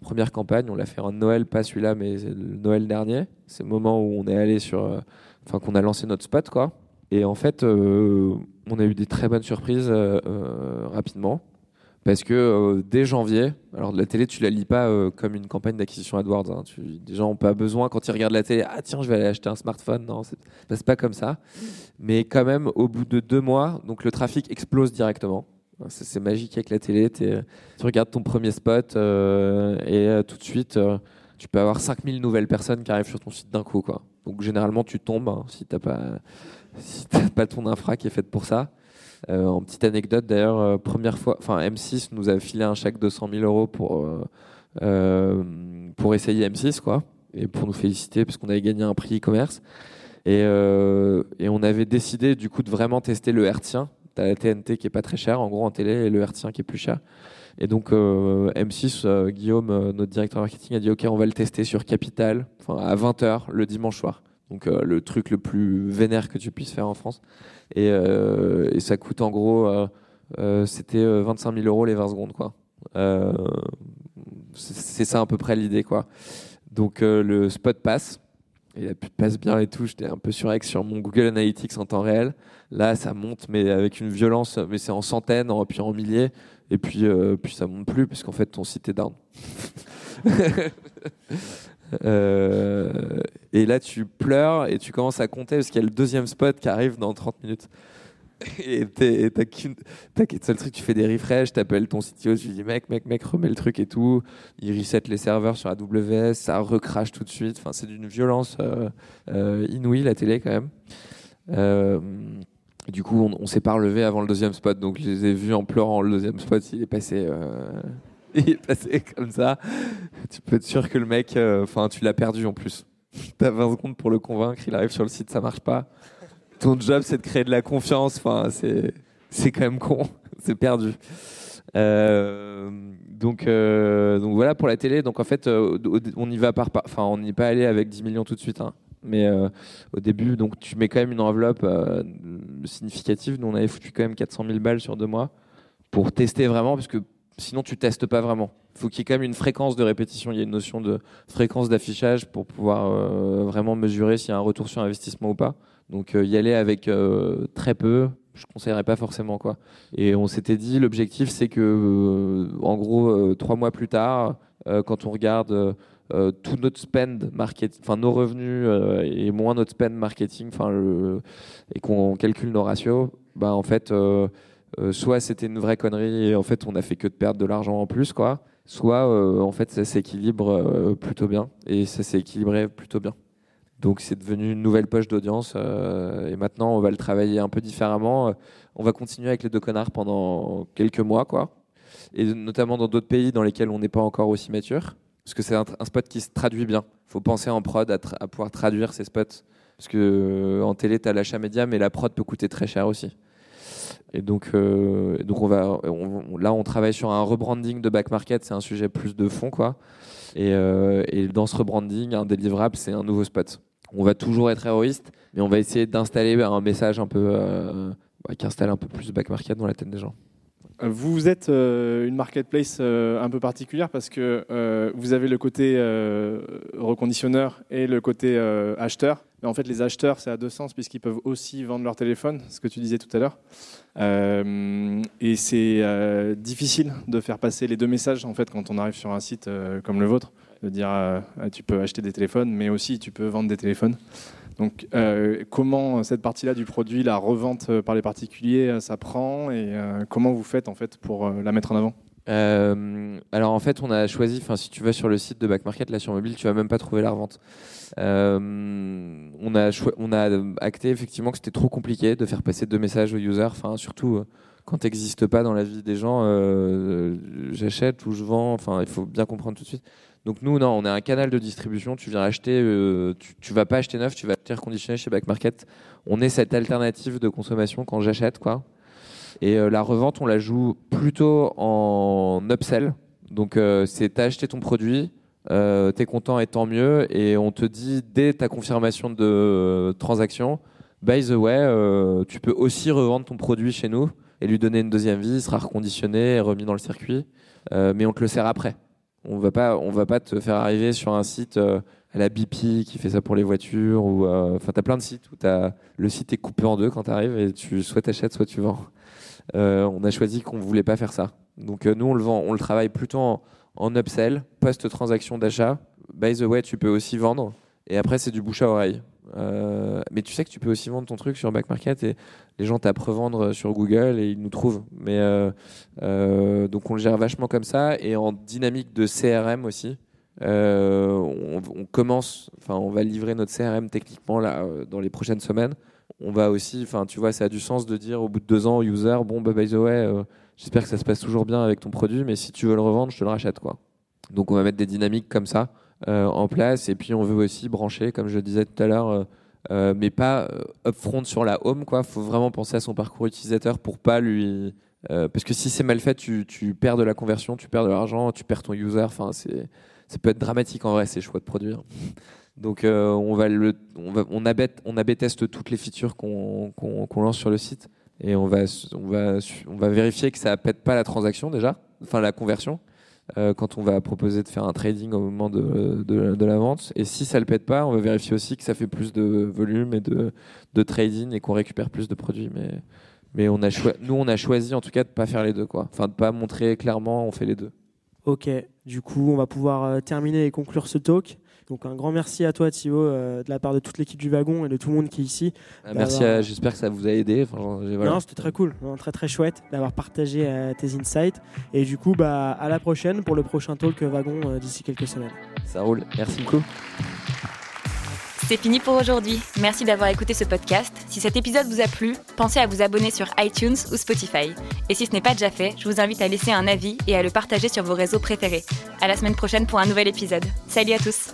première campagne, on l'a fait en Noël, pas celui-là, mais le Noël dernier. C'est le moment où on est allé sur, euh, enfin qu'on a lancé notre spot quoi. Et en fait, euh, on a eu des très bonnes surprises euh, rapidement. Parce que dès janvier, alors de la télé, tu la lis pas comme une campagne d'acquisition AdWords. hein. Des gens n'ont pas besoin, quand ils regardent la télé, ah tiens, je vais aller acheter un smartphone. Non, c'est bah, c'est pas comme ça. Mais quand même, au bout de deux mois, donc le trafic explose directement. C'est magique avec la télé. Tu regardes ton premier spot euh, et euh, tout de suite, euh, tu peux avoir 5000 nouvelles personnes qui arrivent sur ton site d'un coup. Donc généralement, tu tombes hein, si tu n'as pas, si t'as pas ton infra qui est faite pour ça. En petite anecdote, d'ailleurs, première fois, enfin M6 nous a filé un chèque de 100 000 euros pour, essayer M6, quoi, et pour nous féliciter parce qu'on avait gagné un prix e-commerce. Et, et on avait décidé du coup de vraiment tester le hertzien. T'as la TNT qui est pas très cher en gros en télé et le hertzien qui est plus cher. Et donc euh, M6, euh, Guillaume, euh, notre directeur marketing, a dit ok, on va le tester sur Capital, à 20h le dimanche soir. Donc le truc le plus vénère que tu puisses faire en France. Et, et ça coûte en gros, c'était euh, 25 000 euros les 20 secondes quoi. C'est ça à peu près l'idée quoi. Donc le spot passe. Et la pub passe bien et tout. J'étais un peu surex sur mon Google Analytics en temps réel. Là, ça monte, mais avec une violence, mais c'est en centaines, en, puis en milliers. Et puis, euh, puis ça monte plus, parce qu'en fait, ton site est down. Euh, et là, tu pleures et tu commences à compter, parce qu'il y a le deuxième spot qui arrive dans 30 minutes. Et t'as qu'un seul truc, tu fais des refresh, t'appelles ton CTO, tu dis mec, mec, mec, remets le truc et tout. Il reset les serveurs sur AWS, ça recrache tout de suite. Enfin, c'est d'une violence euh, euh, inouïe la télé quand même. Euh, du coup, on, on s'est pas relevé avant le deuxième spot, donc je les ai vus en pleurant. Le deuxième spot, il est passé, il est passé comme ça. Tu peux être sûr que le mec, enfin, tu l'as perdu en plus. T'as 20 secondes pour le convaincre, il arrive sur le site, ça marche pas. Ton job, c'est de créer de la confiance. Enfin, c'est c'est quand même con, c'est perdu. Euh, donc, euh, donc voilà pour la télé. Donc en fait, euh, on y va par, enfin, on n'y pas allé avec 10 millions tout de suite. hein. Mais au début, donc tu mets quand même une enveloppe significative. Nous, on avait foutu quand même 400 000 balles sur deux mois pour tester vraiment, parce que sinon tu testes pas vraiment. Il faut qu'il y ait quand même une fréquence de répétition. Il y a une notion de fréquence d'affichage pour pouvoir vraiment mesurer s'il y a un retour sur investissement ou pas. Donc euh, y aller avec euh, très peu, je conseillerais pas forcément quoi. Et on s'était dit l'objectif c'est que euh, en gros trois mois plus tard, quand on regarde euh, tout notre spend marketing, enfin nos revenus et moins notre spend marketing, enfin et qu'on calcule nos ratios, bah en fait soit c'était une vraie connerie et en fait on a fait que de perdre de l'argent en plus quoi, soit en fait ça s'équilibre plutôt bien et ça s'est équilibré plutôt bien. Donc c'est devenu une nouvelle poche d'audience euh, et maintenant on va le travailler un peu différemment. Euh, On va continuer avec les deux connards pendant quelques mois quoi, et notamment dans d'autres pays dans lesquels on n'est pas encore aussi mature, parce que c'est un, spot qui se traduit bien. Il faut penser en prod à, pouvoir traduire ces spots, parce que euh, en télé tu as l'achat média, mais la prod peut coûter très cher aussi. Et donc, donc on va, là, on travaille sur un rebranding de back market. C'est un sujet plus de fond, quoi. Et dans ce rebranding, un délivrable, c'est un nouveau spot. On va toujours être héroïste, mais on va essayer d'installer un message un peu euh, bah, qui installe un peu plus de back market dans la tête des gens. Vous êtes euh, une marketplace euh, un peu particulière parce que vous avez le côté reconditionneur et le côté acheteur. Mais en fait, les acheteurs, c'est à deux sens puisqu'ils peuvent aussi vendre leur téléphone, ce que tu disais tout à l'heure. Et c'est difficile de faire passer les deux messages en fait quand on arrive sur un site comme le vôtre, de dire euh, tu peux acheter des téléphones, mais aussi tu peux vendre des téléphones. Donc, euh, comment cette partie-là du produit, la revente euh, par les particuliers, ça prend et comment vous faites en fait pour la mettre en avant? Alors en fait, on a choisi, enfin si tu vas sur le site de Back Market, là sur mobile, tu vas même pas trouver la revente. On a on a acté effectivement que c'était trop compliqué de faire passer deux messages aux users, enfin surtout quand tu n'existes pas dans la vie des gens, j'achète ou je vends, enfin il faut bien comprendre tout de suite. Donc nous, non, on a un canal de distribution. Tu viens acheter, euh, tu, tu vas pas acheter neuf, tu vas acheter reconditionné chez Back Market. On est cette alternative de consommation quand j'achète, quoi. Et euh, la revente, on la joue plutôt en upsell. Donc, euh, c'est t'as acheté ton produit, t'es content et tant mieux. Et on te dit dès ta confirmation de transaction, by the way, tu peux aussi revendre ton produit chez nous et lui donner une deuxième vie. Il sera reconditionné et remis dans le circuit. Mais on te le sert après. On va pas, va pas te faire arriver sur un site euh, à la BP qui fait ça pour les voitures ou euh, enfin t'as plein de sites où t'as le site est coupé en deux quand tu arrives et tu soit t'achètes soit tu vends. Euh, on a choisi qu'on voulait pas faire ça. Donc nous on le vend, on le travaille plutôt en, en upsell, post transaction d'achat. By the way, tu peux aussi vendre et après c'est du bouche à oreille. Euh, mais tu sais que tu peux aussi vendre ton truc sur Back Market et les gens tapent revendre sur Google et ils nous trouvent. Mais euh, euh, donc on le gère vachement comme ça et en dynamique de CRM aussi. Euh, on, commence, enfin on va livrer notre CRM techniquement là euh, dans les prochaines semaines. On va aussi, enfin tu vois, ça a du sens de dire au bout de deux ans au user, bon bah by the way, euh, j'espère que ça se passe toujours bien avec ton produit, mais si tu veux le revendre, je te le rachète quoi. Donc on va mettre des dynamiques comme ça euh, en place et puis on veut aussi brancher, comme je disais tout à l'heure, euh, euh, mais pas euh, upfront sur la home quoi. Faut vraiment penser à son parcours utilisateur pour pas lui, euh, parce que si c'est mal fait, tu, perds de la conversion, tu perds de l'argent, tu perds ton user. Enfin c'est ça peut être dramatique en vrai ces choix de produire. Donc euh, on va le, on va, on on AB teste toutes les features qu'on qu'on lance sur le site et on va, on va, on va vérifier que ça pète pas la transaction déjà, enfin la conversion, euh, quand on va proposer de faire un trading au moment de, de, la vente. Et si ça le pète pas, on va vérifier aussi que ça fait plus de volume et de, de trading et qu'on récupère plus de produits. Mais, mais on a nous on a choisi en tout cas de pas faire les deux quoi, enfin de pas montrer clairement on fait les deux. Ok, du coup, on va pouvoir euh, terminer et conclure ce talk. Donc un grand merci à toi Thibaut euh, de la part de toute l'équipe du wagon et de tout le monde qui est ici. Ah, merci, à- j'espère que ça vous a aidé. Enfin, j'ai- voilà. Non, c'était très cool, Non, très très chouette d'avoir partagé euh, tes insights. Et du coup, bah, à la prochaine pour le prochain talk wagon euh, d'ici quelques semaines. Ça roule. Merci beaucoup. C'est fini pour aujourd'hui. Merci d'avoir écouté ce podcast. Si cet épisode vous a plu, pensez à vous abonner sur iTunes ou Spotify. Et si ce n'est pas déjà fait, je vous invite à laisser un avis et à le partager sur vos réseaux préférés. À la semaine prochaine pour un nouvel épisode. Salut à tous!